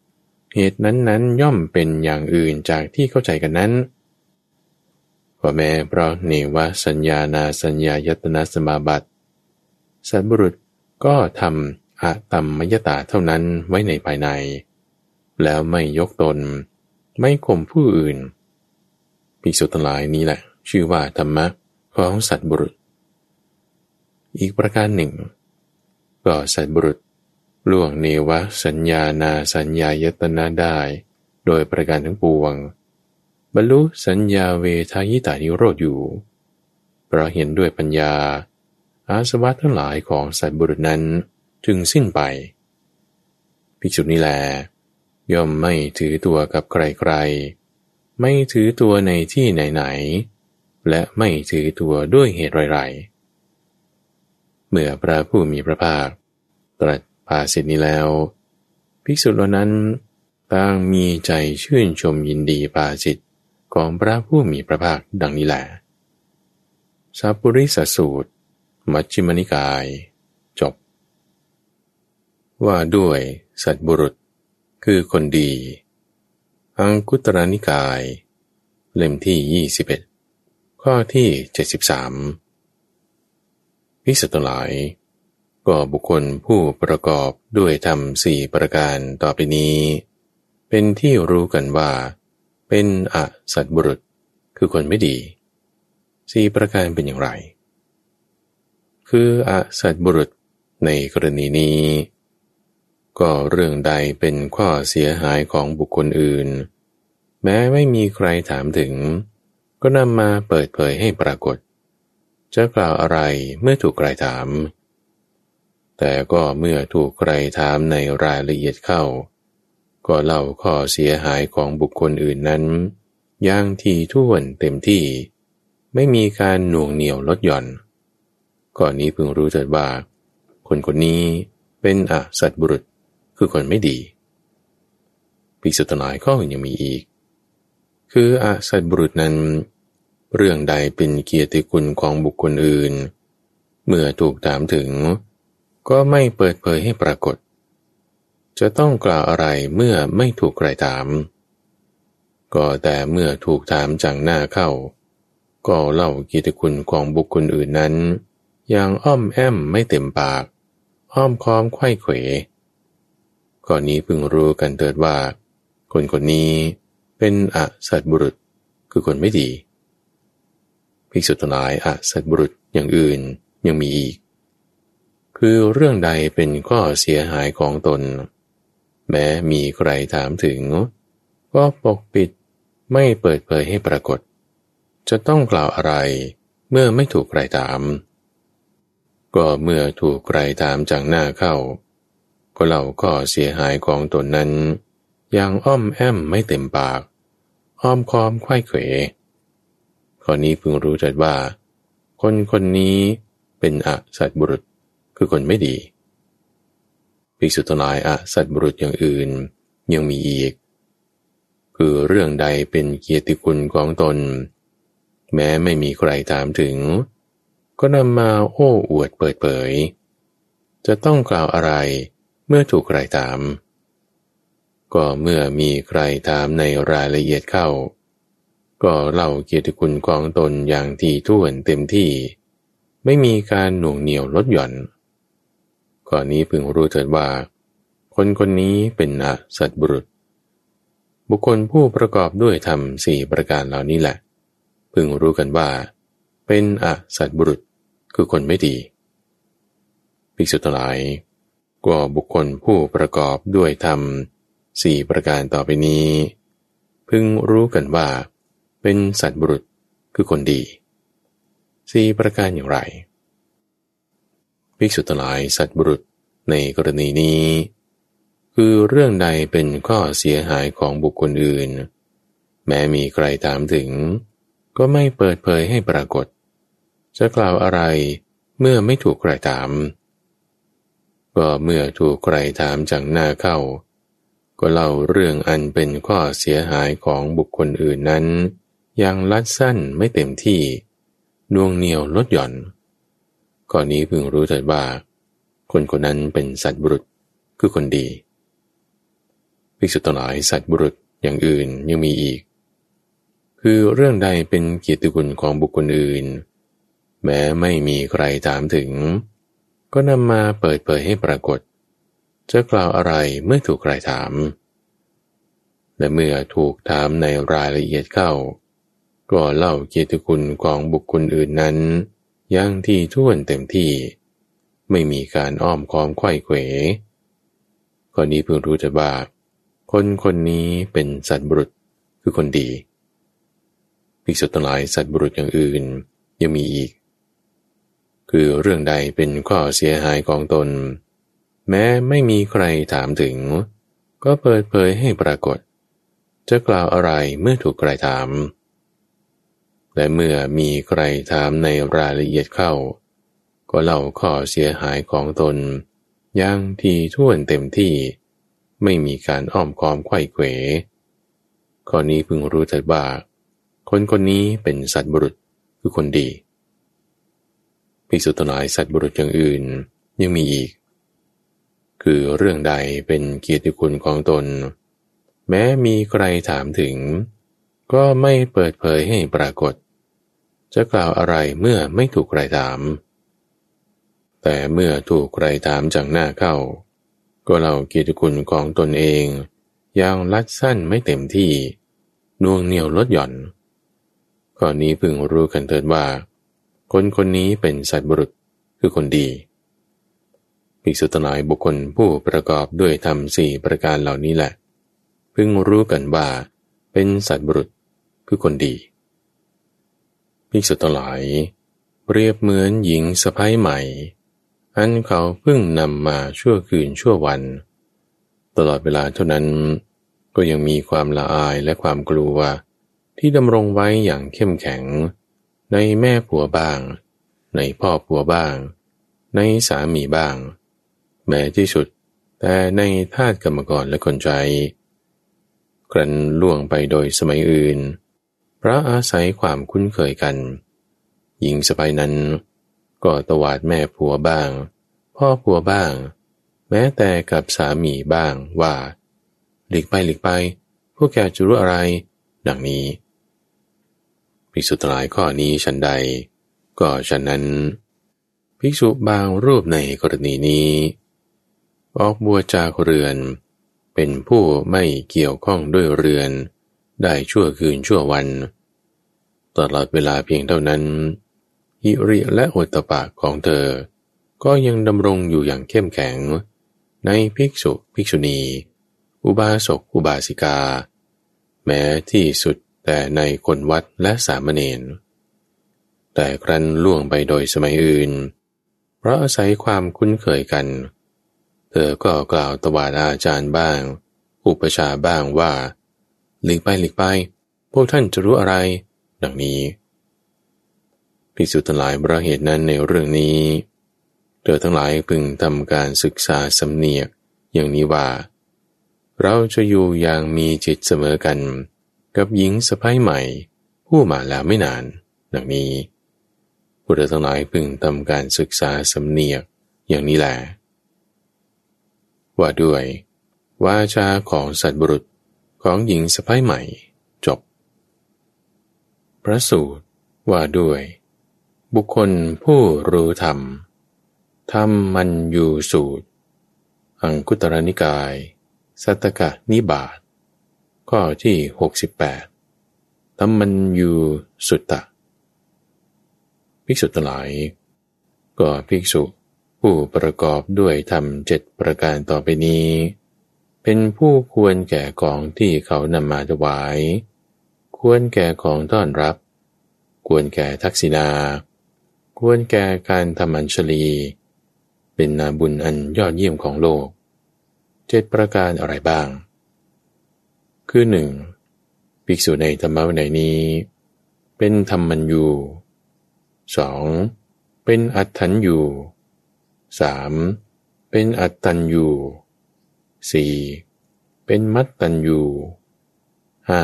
ๆ เหตุนั้นๆย่อมเป็นอย่างอื่นจากที่เข้าใจกันนั้นก็แม้เพราะเนวสัญญานาสัญญายตนะสมาบัติ สัตบุรุษก็ทำอะตัมมยตาเท่านั้นไว้ในภายใน แล้วไม่ยกตน ไม่ข่มผู้อื่นภิกษุทั้งหลายนี้แหละ ชื่อว่าธรรมะ ของสัตบุรุษ อีกประการหนึ่ง ก็สัตบุรุษล่วงเนวสัญญานาสัญญายตนะได้ โดยประการทั้งปวง บรรลุสัญญาเวทายตานิโรธอยู่ เพราะเห็นด้วยปัญญา อาสวะทั้งหลายของสัตบุรุษนั้นจึงสิ้นไป ภิกษุนี้แล ย่อมไม่ถือตัวกับใครๆ ไม่ถือตัวในที่ไหนๆ และไม่ถือตัวด้วยเหตุไรๆเมื่อพระผู้มีพระภาค ตรัสภาสิทธินี้แล้ว ภิกษุเหล่านั้นต่างมีใจชื่นชมยินดีภาสิทธิของพระผู้มีพระภาคดังนี้แหละสัพปริสสูตร มัชฌิมนิกาย จบ ว่าด้วย สัตบุรุษ คือคนดี อังคุตรนิกาย เล่มที่ 21 ข้อที่ 73พิสตหลาย ก็บุคคลผู้ประกอบด้วยธรรมสี่ประการต่อไปนี้ เป็นที่รู้กันว่า เป็นอสัตบุรุษคือคนไม่ดีสี่ประการเป็นอย่างไร คืออสัตบุรุษในกรณีนี้ ก็เรื่องใดเป็นข้อเสียหายของบุคคลอื่น แม้ไม่มีใครถามถึง ก็นำมาเปิดเผยให้ปรากฏ จะกล่าวอะไรเมื่อถูกใครถาม แต่ก็เมื่อถูกใครถามในรายละเอียดเข้า ก็เล่าข้อเสียหายของบุคคลอื่นนั้นอย่างทีท่วนเต็มที่ ไม่มีการหน่วงเหนียวลดหย่อน ก่อนนี้พึงรู้เถิดว่า คนคนนี้เป็นอสัตบุรุษคือคนไม่ดี ปีสุตนายข้ออื่นยังมีอีก คืออาสัตบุรุษนั้น เรื่องใดเป็นเกียรติคุณของบุคคลอื่น เมื่อถูกถามถึง ก็ไม่เปิดเผยให้ปรากฏ จะต้องกล่าวอะไรเมื่อไม่ถูกใครถาม ก็แต่เมื่อถูกถามจังหน้าเข้า ก็เล่าเกียรติคุณของบุคคลอื่นนั้นอย่างอ้อมแอมไม่เต็มปาก อ้อมค้อมไข้เขวก่อนนี้พึงรู้กันเถิดว่า คนคนนี้ เป็นอสัตบุรุษคือคนไม่ดีภิกษุทั้งหลายอสัตบุรุษอย่างอื่นยังมีอีก คือเรื่องใดเป็นข้อเสียหายของตน แม้มีใครถามถึง ก็ปกปิดไม่เปิดเผยให้ปรากฏ จะต้องกล่าวอะไรเมื่อไม่ถูกใครถาม ก็เมื่อถูกใครถามจากหน้าเข้า ก็เล่าข้อเสียหายของตนนั้นอย่างอ้อมแอมไม่เต็มปาก อ้อมคอมไข้เขวข้อนี้พึงรู้จัดว่า คนคนนี้เป็นอสัตบุรุษคือคนไม่ดีภิกษุทั้งหลายอสัตบุรุษอย่างอื่นยังมีอีก คือเรื่องใดเป็นเกียรติคุณของตน แม้ไม่มีใครถามถึง ก็นำมาโอ้อวดเปิดเผย จะต้องกล่าวอะไรเมื่อถูกใครถาม ก็เมื่อมีใครถามในรายละเอียดเข้า ก็เล่าเกียรติคุณของตนอย่างที่ท่วนเต็มที่ ไม่มีการหน่วงเหนียวลดหย่อนก่อนนี้พึงรู้เถิดว่า คนคนนี้เป็นอสัตบุรุษ บุคคลผู้ประกอบด้วยธรรมสี่ประการเหล่านี้แหละ พึงรู้กันว่า เป็นอสัตบุรุษคือคนไม่ดีภิกษุทั้งหลายก็บุคคลผู้ประกอบด้วยธรรม สี่ประการต่อไปนี้ พึงรู้กันว่า เป็นสัตว์บุรุษคือคนดีสี่ประการอย่างไรภิกษุทั้งหลายสัตว์บุรุษในกรณีนี้ คือเรื่องใดเป็นข้อเสียหายของบุคคลอื่น แม้มีใครถามถึง ก็ไม่เปิดเผยให้ปรากฏ จะกล่าวอะไรเมื่อไม่ถูกใครถาม ก็เมื่อถูกใครถามจากหน้าเข้า ก็เล่าเรื่องอันเป็นข้อเสียหายของบุคคลอื่นนั้น ยังลัดสั้นไม่เต็มที่ดวงเหนียวลดหย่อนก่อนนี้พึงรู้เถิดว่า คนคนนั้นเป็นสัตว์บุรุษคือคนดีภิกษุทั้งหลายสัตว์บุรุษอย่างอื่นยังมีอีก คือเรื่องใดเป็นเกียรติคุณของบุคคลอื่น แม้ไม่มีใครถามถึง ก็นำมาเปิดเผยให้ปรากฏ จะกล่าวอะไรเมื่อถูกใครถาม และเมื่อถูกถามในรายละเอียดเข้า ก็เล่าเกียรติคุณของบุคคลอื่นนั้นอย่างที่ท่วนเต็มที่ ไม่มีการอ้อมค้อมไข้เขวข้อนี้เพิ่งรู้จะว่าคนคนนี้เป็นสัตว์บุรุษคือคนดีภิกษุทั้งหลายสัตว์บุรุษอย่างอื่นยังมีอีก คือเรื่องใดเป็นข้อเสียหายของตน แม้ไม่มีใครถามถึง ก็เปิดเผยให้ปรากฏ จะกล่าวอะไรเมื่อถูกใครถาม และเมื่อมีใครถามในรายละเอียดเข้า ก็เล่าข้อเสียหายของตนอย่างทีท่วนเต็มที่ ไม่มีการอ้อมค้อมไข้เขวข้อนี้พึงรู้เถิดว่าคนคนนี้เป็นสัตว์บุรุษคือคนดีภิกษุตนายสัตว์บุรุษอย่างอื่นยังมีอีก คือเรื่องใดเป็นเกียรติคุณของตน แม้มีใครถามถึง ก็ไม่เปิดเผยให้ปรากฏ จะกล่าวอะไรเมื่อไม่ถูกใครถาม แต่เมื่อถูกใครถามจากหน้าเข้า ก็เล่าเกียรติคุณของตนเองอย่างลัดสั้นไม่เต็มที่นวงเหนียวลดหย่อนข้อนี้พึงรู้กันเถิดว่า คนคนนี้เป็นสัตว์บุรุษคือคนดี ภิกษุตนายบุคคลผู้ประกอบด้วยธรรมสี่ประการเหล่านี้แหละ พึงรู้กันว่า เป็นสัตว์บุรุษคือคนดี ภิกษุทั้งหลายเปรียบเหมือนหญิงสะพ้ายใหม่ อันเขาเพิ่งนำมาชั่วคืนชั่ววัน ตลอดเวลาเท่านั้น ก็ยังมีความละอายและความกลัว ที่ดำรงไว้อย่างเข้มแข็ง ในแม่ผัวบ้าง ในพ่อผัวบ้าง ในสามีบ้าง แม้ที่สุด แต่ในทาสกรรมกรและคนใจครันล่วงไปโดยสมัยอื่น พระอาศัยความคุ้นเคยกัน หญิงสบายนั้น ก็ตวาดแม่ผัวบ้าง พ่อผัวบ้าง แม้แต่กับสามีบ้างว่า หลีกไปหลีกไป พวกแกจะรู้อะไร ดังนี้ภิกษุหลายข้อนี้ฉันใด ก็ฉะนั้น ภิกษุบางรูปในกรณีนี้ ออกบัวจากเรือน เป็นผู้ไม่เกี่ยวข้องด้วยเรือน ได้ชั่วคืนชั่ววัน ตลอดเวลาเพียงเท่านั้นฮิริและโอตปะของเธอ ก็ยังดำรงอยู่อย่างเข้มแข็ง ในภิกษุภิกษุณี อุบาสกอุบาสิกา แม้ที่สุดแต่ในคนวัดและสามเณรแต่ครั้นล่วงไปโดยสมัยอื่น เพราะอาศัยความคุ้นเคยกัน เธอก็กล่าวตวาดอาจารย์บ้าง อุปชาบ้างว่า หลีกไปหลีกไป พวกท่านจะรู้อะไร ดังนี้ภิกษุทั้งหลายประเหตุนั้นในเรื่องนี้ เธอทั้งหลายพึงทำการศึกษาสำเนียกอย่างนี้ว่า เราจะอยู่อย่างมีจิตเสมอกัน กับหญิงสะพ้ายใหม่ ผู้มาแล้วไม่นาน ดังนี้พวกเธอทั้งหลายพึงทำการศึกษาสำเนียกอย่างนี้แหละ ว่าด้วยวาจาของสัตว์บุรุษของหญิงสะพ้ายใหม่ จบ พระสูตรว่าด้วย บุคคลผู้รู้ธรรมธรรมมันอยู่สูตร อังคุตรนิกาย สัตกะนิบาตข้อที่ 68ธรรมันอยู่สุตตะ ภิกษุทั้งหลาย ก็ภิกษุ ผู้ประกอบด้วยธรรมเจ็ดประการต่อไปนี้ เป็นผู้ควรแก่ของที่เขานำมาถวาย ควรแก่ของต้อนรับ ควรแก่ทักษิณาควรแก่การทำอัญชลี เป็นนาบุญอันยอดเยี่ยมของโลก เจ็ดประการอะไรบ้าง คือหนึ่งภิกษุในธรรมวินัยนี้ เป็นธรรมัญยูสองเป็นอัตถัญยู สามเป็นอัตตัญยูสี่เป็นมัตตัญยูห้า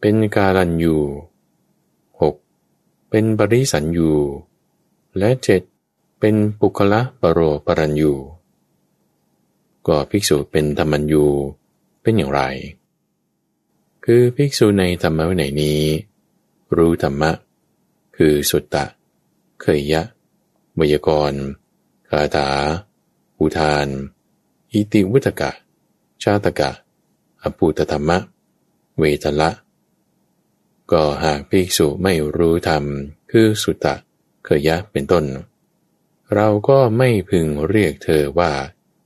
เป็นกาลัญยูหกเป็นบริสัญยูและเจ็ดเป็นปุคละปรโรปรัญยู ก็ภิกษุเป็นธรรมัญยูเป็นอย่างไร คือภิกษุในธรรมะวินัยนี้ รู้ธรรมะ คือสุตตะ เคยยะวยากรณ์ คาถา อุทาน อิติวุตกะ ชาตกะ อภูตธรรมะ เวทละ ก็หากภิกษุไม่รู้ธรรม คือสุตตะเคยะเป็นต้น เราก็ไม่พึงเรียกเธอว่า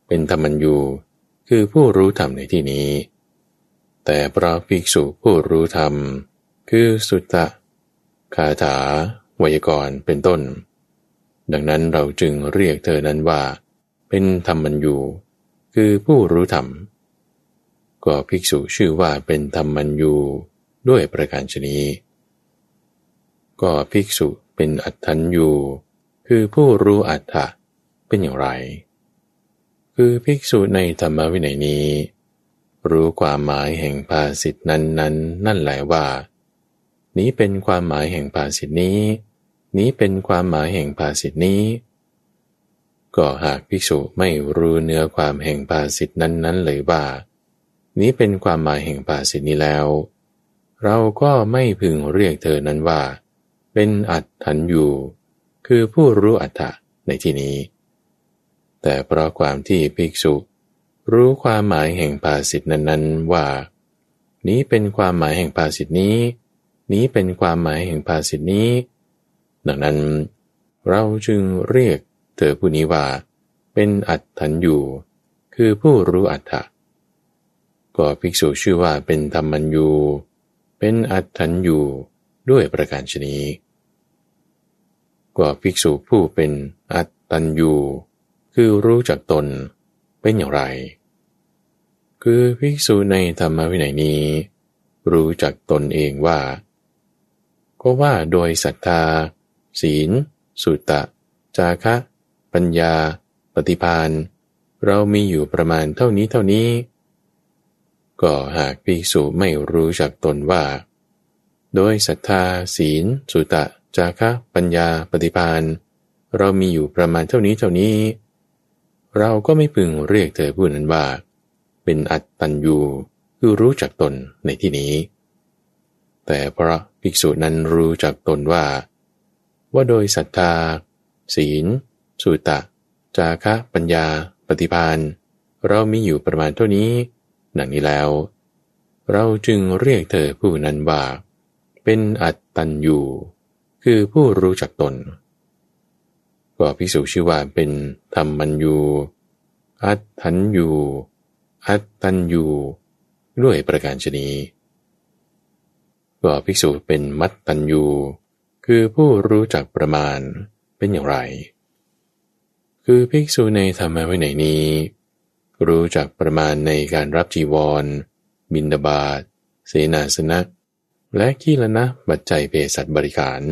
เป็นธรรมัญยูคือผู้รู้ธรรมในที่นี้ แต่พระภิกษุผู้รู้ธรรม คือสุตตะ คาถาวยากรณ์เป็นต้น ดังนั้นเราจึงเรียกเธอนั้นว่า เป็นธรรมัญยูคือผู้รู้ธรรม ก็ภิกษุชื่อว่าเป็นธรรมัญยูด้วยประการชนีก็ภิกษุเป็นอัตถัญยูคือผู้รู้อัตถะเป็นอย่างไร คือภิกษุในธรรมวินัยนี้ รู้ความหมายแห่งภาสิทธนั้นนั้นนั่นแหละว่า นี้เป็นความหมายแห่งภาสิทธนี้ นี้เป็นความหมายแห่งภาสิทนี้ ก็หากภิกษุไม่รู้เนื้อความแห่งภาสิทนั้นนั้นเลยว่า นี้เป็นความหมายแห่งภาสิทนี้แล้ว เราก็ไม่พึงเรียกเธอนั้นว่า เป็นอัตถันอยู่ คือผู้รู้อัตถะในที่นี้ แต่เพราะความที่ภิกษุรู้ความหมายแห่งภาสิทนั้นๆว่า นี้เป็นความหมายแห่งภาสิทนี้ นี้เป็นความหมายแห่งภาสิทนี้ ดังนั้นเราจึงเรียกเธอผู้นี้ว่า เป็นอัตถันอยู่ คือผู้รู้อัตถะก็ภิกษุชื่อว่าเป็นธรรมัญยูเป็นอัตถันอยู่ด้วยประการชนีก็ภิกษุผู้เป็นอัตตัญยูคือรู้จักตนเป็นอย่างไร คือภิกษุในธรรมวินัยนี้ รู้จักตนเองว่า ก็ว่าโดยศรัทธา ศีล สุตตะ จาคะ ปัญญา ปฏิพานเรามีอยู่ประมาณเท่านี้เท่านี้ ก็หากภิกษุไม่รู้จักตนว่า โดยศรัทธา ศีล สุตตะจาคะ ปัญญา ปฏิพานเรามีอยู่ประมาณเท่านี้เท่านี้ เราก็ไม่พึงเรียกเธอผู้นั้นว่า เป็นอัตตัญญูคือรู้จักตนในที่นี้ แต่เพราะภิกษุนั้นรู้จักตนว่า ว่าโดยศรัทธา ศีล สุตะ จาคะปัญญา ปฏิพานเรามีอยู่ประมาณเท่านี้ดังนี้แล้ว เราจึงเรียกเธอผู้นั้นว่า เป็นอัตตัญญูคือผู้รู้จักตนก็พิสูจชื่อว่าเป็นธรรมัญยูอัตถัญยูอัตตัญยูด้วยประการชนีก็ภิกษุเป็นมัตตัญยู คือผู้รู้จักประมาณเป็นอย่างไร คือภิกษุในธรรมะว้ไหนนี้ รู้จักประมาณในการรับจีวร บินดาบาตเสนาสนะ และขีลนะบัจจัยเภสัชบริการ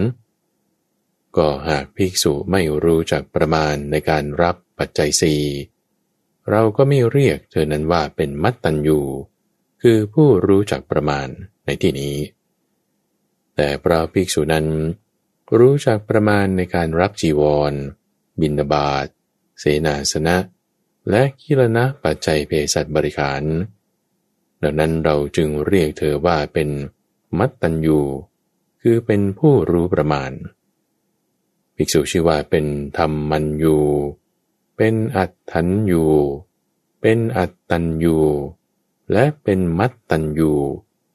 ก็หากภิกษุไม่รู้จักประมาณในการรับปัจจัยสี่เราก็ไม่เรียกเธอนั้นว่าเป็นมัตตัญญูคือผู้รู้จักประมาณในที่นี้ แต่พระภิกษุนั้น รู้จักประมาณในการรับจีวร บินาบาตเสนาสนะ และกิรณะปัจจัยเภสัชบริการ ดังนั้นเราจึงเรียกเธอว่าเป็นมัตตัญญูคือเป็นผู้รู้ประมาณ ภิกษุชื่อว่าเป็นธรรมมันยูเป็นอัตถันยูเป็นอัตตันยูและเป็นมัตตันยู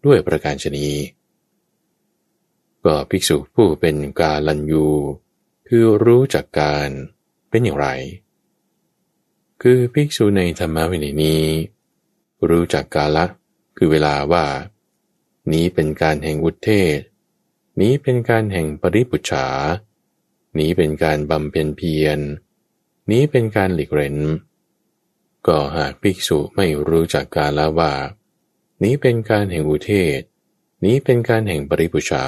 ด้วยประการชนี ก็ภิกษุผู้เป็นกาลันยูคือรู้จักการเป็นอย่างไร คือภิกษุในธรรมวินัยนี้ รู้จักกาละคือเวลาว่า นี้เป็นการแห่งอุเทศ นี้เป็นการแห่งปริปุจฉา นี้เป็นการบำเพ็ญเพียร นี้เป็นการหลีกเล่นก็หากภิกษุไม่รู้จักกาละว่า นี้เป็นการแห่งอุเทศ นี้เป็นการแห่งปริปุชา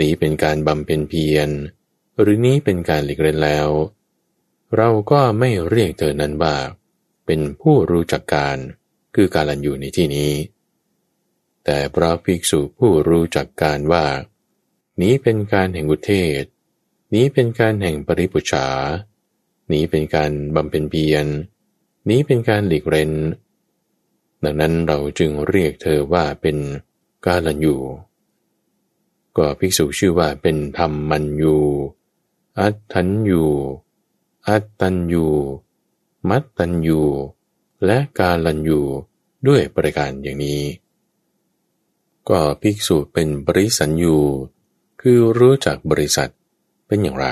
นี้เป็นการบำเพ็ญเพียร หรือนี้เป็นการหลีกเล่นแล้ว เราก็ไม่เรียกเธอนั้นว่าเป็นผู้รู้จักการคือการันอยู่ในที่นี้ แต่พระภิกษุผู้รู้จักการว่า นี้เป็นการแห่งอุเทศ นี้เป็นการแห่งปริปุชานี้เป็นการบำเพ็ญเพียร นี้เป็นการหลีกเล่นดังนั้นเราจึงเรียกเธอว่าเป็นกาลันยู ก็ภิกษุชื่อว่าเป็นธรรมมันยูอัตถันยูอัตตันยูมัตตันยูและกาลันยูด้วยประการอย่างนี้ ก็ภิกษุเป็นบริสัญยูคือรู้จักบริษัทเป็นอย่างไร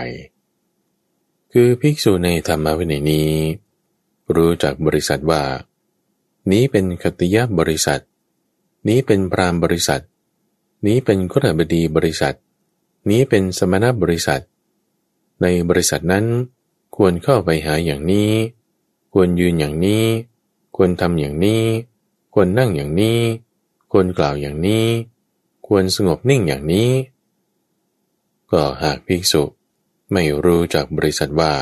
คือภิกษุในธรรมวินัยนี้ รู้จักบริษัทว่า นี้เป็นคติยบริษัท นี้เป็นพรามบริษัท นี้เป็นขรบดีบริษัท นี้เป็นสมณบริษัท ในบริษัทนั้น ควรเข้าไปหาอย่างนี้ ควรยืนอย่างนี้ ควรทำอย่างนี้ ควรนั่งอย่างนี้ ควรกล่าวอย่างนี้ ควรสงบนิ่งอย่างนี้ ก็หากภิกษุไม่รู้จากบริษัทว่า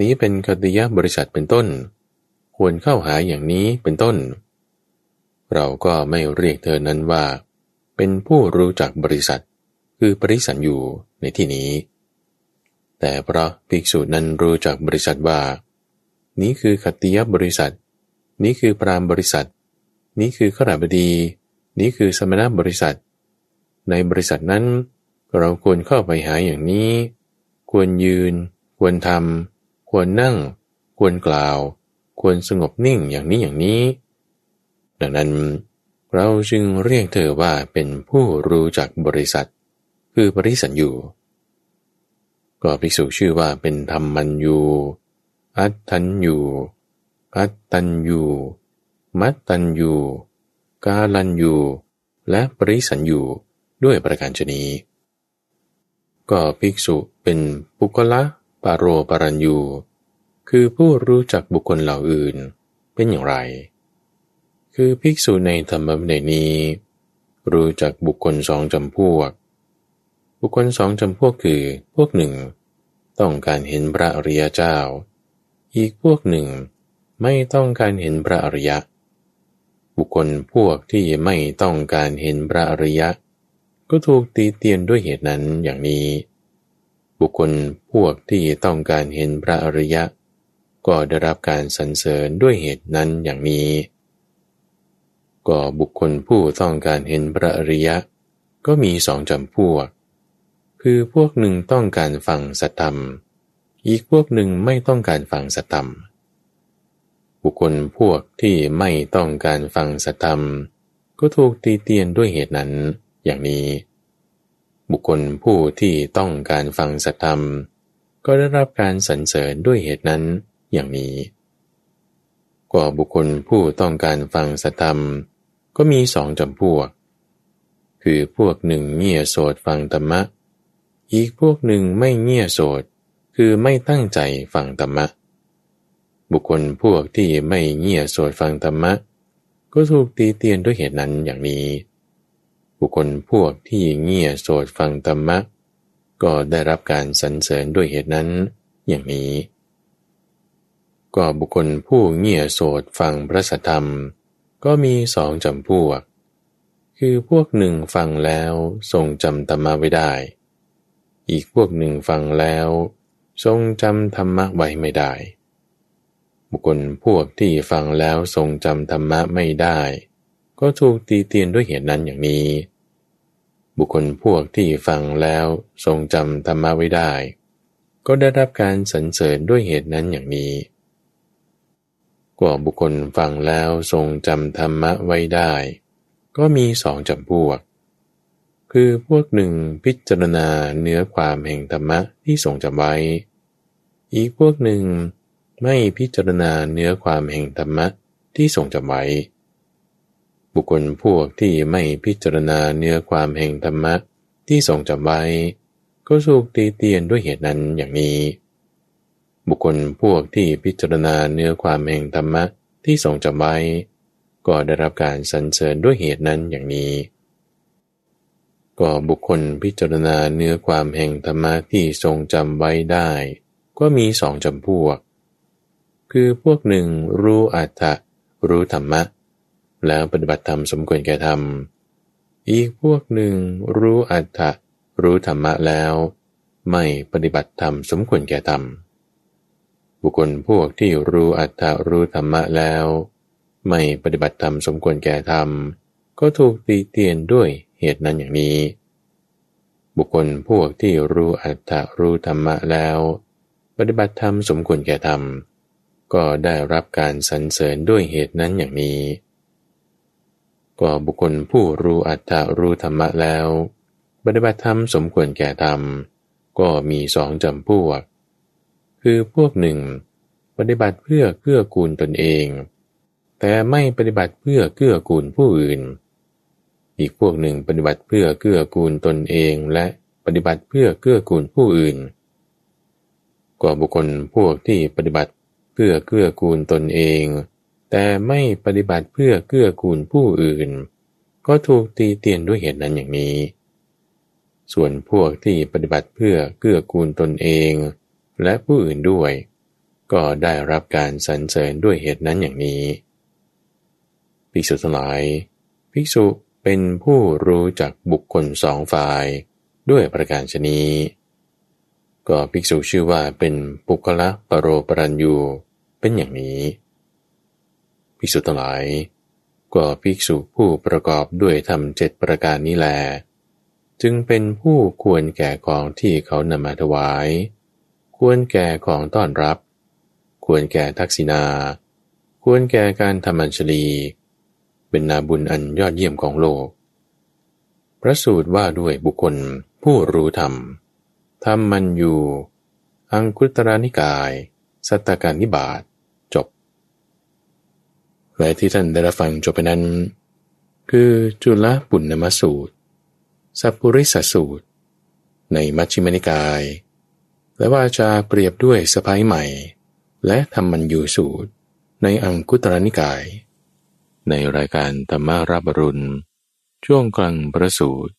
นี้เป็นคติยะบริษัทเป็นต้น ควรเข้าหาอย่างนี้เป็นต้น เราก็ไม่เรียกเธอนั้นว่า เป็นผู้รู้จักบริษัท คือปริสันอยู่ในที่นี้ แต่เพราะภิกษุนั้นรู้จักบริษัทว่า นี้คือขติยบริษัท นี้คือปรามบริษัท นี้คือขราบดี นี้คือสมณบริษัท ในบริษัทนั้น เราควรเข้าไปหาอย่างนี้ ควรยืน ควรทำควรนั่ง ควรกล่าว ควรสงบนิ่งอย่างนี้อย่างนี้ ดังนั้น เราจึงเรียกเธอว่าเป็นผู้รู้จักบริษัท คือปริสัญยูก็ภิกษุชื่อว่าเป็นธรรมันยู อัตทันยูอัตตันยูมัตตันยูกาลันยูและปริสัญยูด้วยประการชนีก็ภิกษุเป็นปุกละปารโรปรัญยูคือผู้รู้จักบุคคลเหล่าอื่นเป็นอย่างไร คือภิกษุในธรรมวินัยนี้ รู้จักบุคคลสองจำพวก บุคคลสองจำพวกคือ พวกหนึ่ง ต้องการเห็นพระอริยเจ้า อีกพวกหนึ่ง ไม่ต้องการเห็นพระอริยะ บุคคลพวกที่ไม่ต้องการเห็นพระอริยะ ก็ถูกตีเตียนด้วยเหตุนั้นอย่างนี้ บุคคลพวกที่ต้องการเห็นพระอริยะ ก็ได้รับการสรรเสริญด้วยเหตุนั้นอย่างนี้ ก็บุคคลผู้ต้องการเห็นพระอริยะ ก็มีสองจำพวก คือพวกหนึ่งต้องการฟังสัตธรรม อีกพวกหนึ่งไม่ต้องการฟังสัตธรรม บุคคลพวกที่ไม่ต้องการฟังสัตธรรม ก็ถูกตีเตียนด้วยเหตุนั้นอย่างนี้ บุคคลผู้ที่ต้องการฟังสัตธรรม ก็ได้รับการสรรเสริญด้วยเหตุนั้นอย่างนี้กว่าบุคคลผู้ต้องการฟังสัตธรรม ก็มีสองจำพวก คือพวกหนึ่งเงี่ยโสดฟังธรรมะ อีกพวกหนึ่งไม่เงี่ยโสดคือไม่ตั้งใจฟังธรรมะ บุคคลพวกที่ไม่เงี่ยโสดฟังธรรมะ ก็ถูกตีเตียนด้วยเหตุนั้นอย่างนี้ บุคคลพวกที่เงี่ยโสดฟังธรรมะ ก็ได้รับการสรรเสริญด้วยเหตุนั้นอย่างนี้ ก็บุคคลผู้เงี่ยโสดฟังพระธรรม ก็มีสองจำพวก คือพวกหนึ่งฟังแล้วทรงจำธรรมะไว้ได้ อีกพวกหนึ่งฟังแล้ว ทรงจำธรรมะไว้ไม่ได้ บุคคลพวกที่ฟังแล้วทรงจำธรรมะไม่ได้ ก็ถูกตีเตียนด้วยเหตุนั้นอย่างนี้ บุคคลพวกที่ฟังแล้วทรงจำธรรมะไว้ได้ ก็ได้รับการสรรเสริญด้วยเหตุนั้นอย่างนี้ กว่าบุคคลฟังแล้วทรงจำธรรมะไว้ได้ ก็มีสองจำพวก คือพวกหนึ่งพิจารณาเนื้อความแห่งธรรมะที่ทรงจำไว้ อีกพวกหนึ่งไม่พิจารณาเนื้อความแห่งธรรมะที่ทรงจำไว้ บุคคลพวกที่ไม่พิจารณาเนื้อความแห่งธรรมะที่ทรงจำไว้ ก็สูกตีเตียนด้วยเหตุนั้นอย่างนี้ บุคคลพวกที่พิจารณาเนื้อความแห่งธรรมะที่ทรงจำไว้ ก็ได้รับการสรรเสริญด้วยเหตุนั้นอย่างนี้ ก็บุคคลพิจารณาเนื้อความแห่งธรรมะที่ทรงจำไว้ได้ ก็มีสองจำพวก คือพวกหนึ่งรู้อัตถะรู้ธรรมะ แล้วปฏิบัติธรรมสมควรแก่ธรรม อีกพวกหนึ่งรู้อัตถะรู้ธรรมะแล้ว ไม่ปฏิบัติธรรมสมควรแก่ธรรม บุคคลพวกที่รู้อัตถะรู้ธรรมะแล้ว ไม่ปฏิบัติธรรมสมควรแก่ธรรม ก็ถูกตีเตียนด้วยเหตุนั้นอย่างนี้ บุคคลพวกที่รู้อัตถะรู้ธรรมะแล้ว ปฏิบัติธรรมสมควรแก่ธรรม ก็ได้รับการสรรเสริญด้วยเหตุนั้นอย่างนี้ ก็บุคคลผู้รู้อัตถะรู้ธรรมะแล้ว ปฏิบัติธรรมสมควรแก่ธรรม ก็มีสองจำพวก คือพวกหนึ่ง ปฏิบัติเพื่อเกื้อกูลตนเอง แต่ไม่ปฏิบัติเพื่อเกื้อกูลผู้อื่น อีกพวกหนึ่งปฏิบัติเพื่อเกื้อกูลตนเอง และปฏิบัติเพื่อเกื้อกูลผู้อื่นกว่าบุคคลพวกที่ปฏิบัติเพื่อเกื้อกูลตนเอง แต่ไม่ปฏิบัติเพื่อเกื้อกูลผู้อื่น ก็ถูกตีเตียนด้วยเหตุนั้นอย่างนี้ ส่วนพวกที่ปฏิบัติเพื่อเกื้อกูลตนเอง และผู้อื่นด้วย ก็ได้รับการสรรเสริญด้วยเหตุนั้นอย่างนี้ภิกษุทั้งหลาย ภิกษุเป็นผู้รู้จักบุคคลสองฝ่าย ด้วยประการชนีก็ภิกษุชื่อว่าเป็นปุคละปรโรปรัญยูเป็นอย่างนี้ ภิกษุทั้งหลาย ก็ภิกษุผู้ประกอบด้วยธรรมเจ็ดประการนี้แล จึงเป็นผู้ควรแก่ของที่เขานำมาถวาย ควรแก่ของต้อนรับ ควรแก่ทักษิณา ควรแก่การทำอัญชลี เป็นนาบุญอันยอดเยี่ยมของโลก พระสูตรว่าด้วยบุคคลผู้รู้ธรรมธรรมมันอยู่ อังคุตรานิกาย สัตตการนิบาตจบ และที่ท่านได้รับฟังจบไปนั้น คือจุลปุณณมสูตร สัพพุริสสูตร ในมัชฌิมนิกาย และว่าจะเปรียบด้วยสะพ้ายใหม่ และธรรมันยูสูตร ในอังคุตรนิกาย ในรายการธรรมารับรุณ ช่วงกลางประสูตร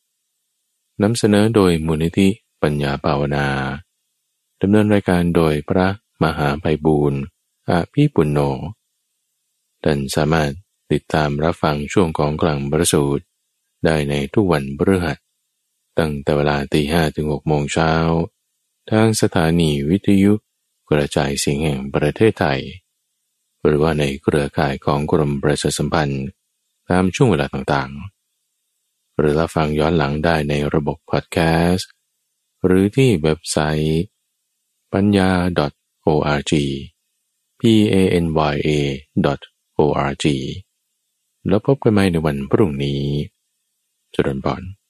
นำเสนอโดยมูลนิธิปัญญาภาวนาดำเนินรายการโดยพระมหาไพบูรณ์อาพี่ปุณโญท่านสามารถติดตามรับฟังช่วงของกลางประสูตรได้ในทุกวันพฤหัสตั้งแต่เวลาตีห้ถึงหกโมงเช้า ทางสถานีวิทยุกระจายเสียงแห่งประเทศไทย หรือว่าในเครือข่ายของกรมประชาสัมพันธ์ตามช่วงเวลาต่างๆ หรือรับฟังย้อนหลังได้ในระบบพอดแคสต์ หรือที่เว็บไซต์ปัญญา .org p a n y a .org แล้วพบกันใหม่ในวันพรุ่งนี้จุดนบอน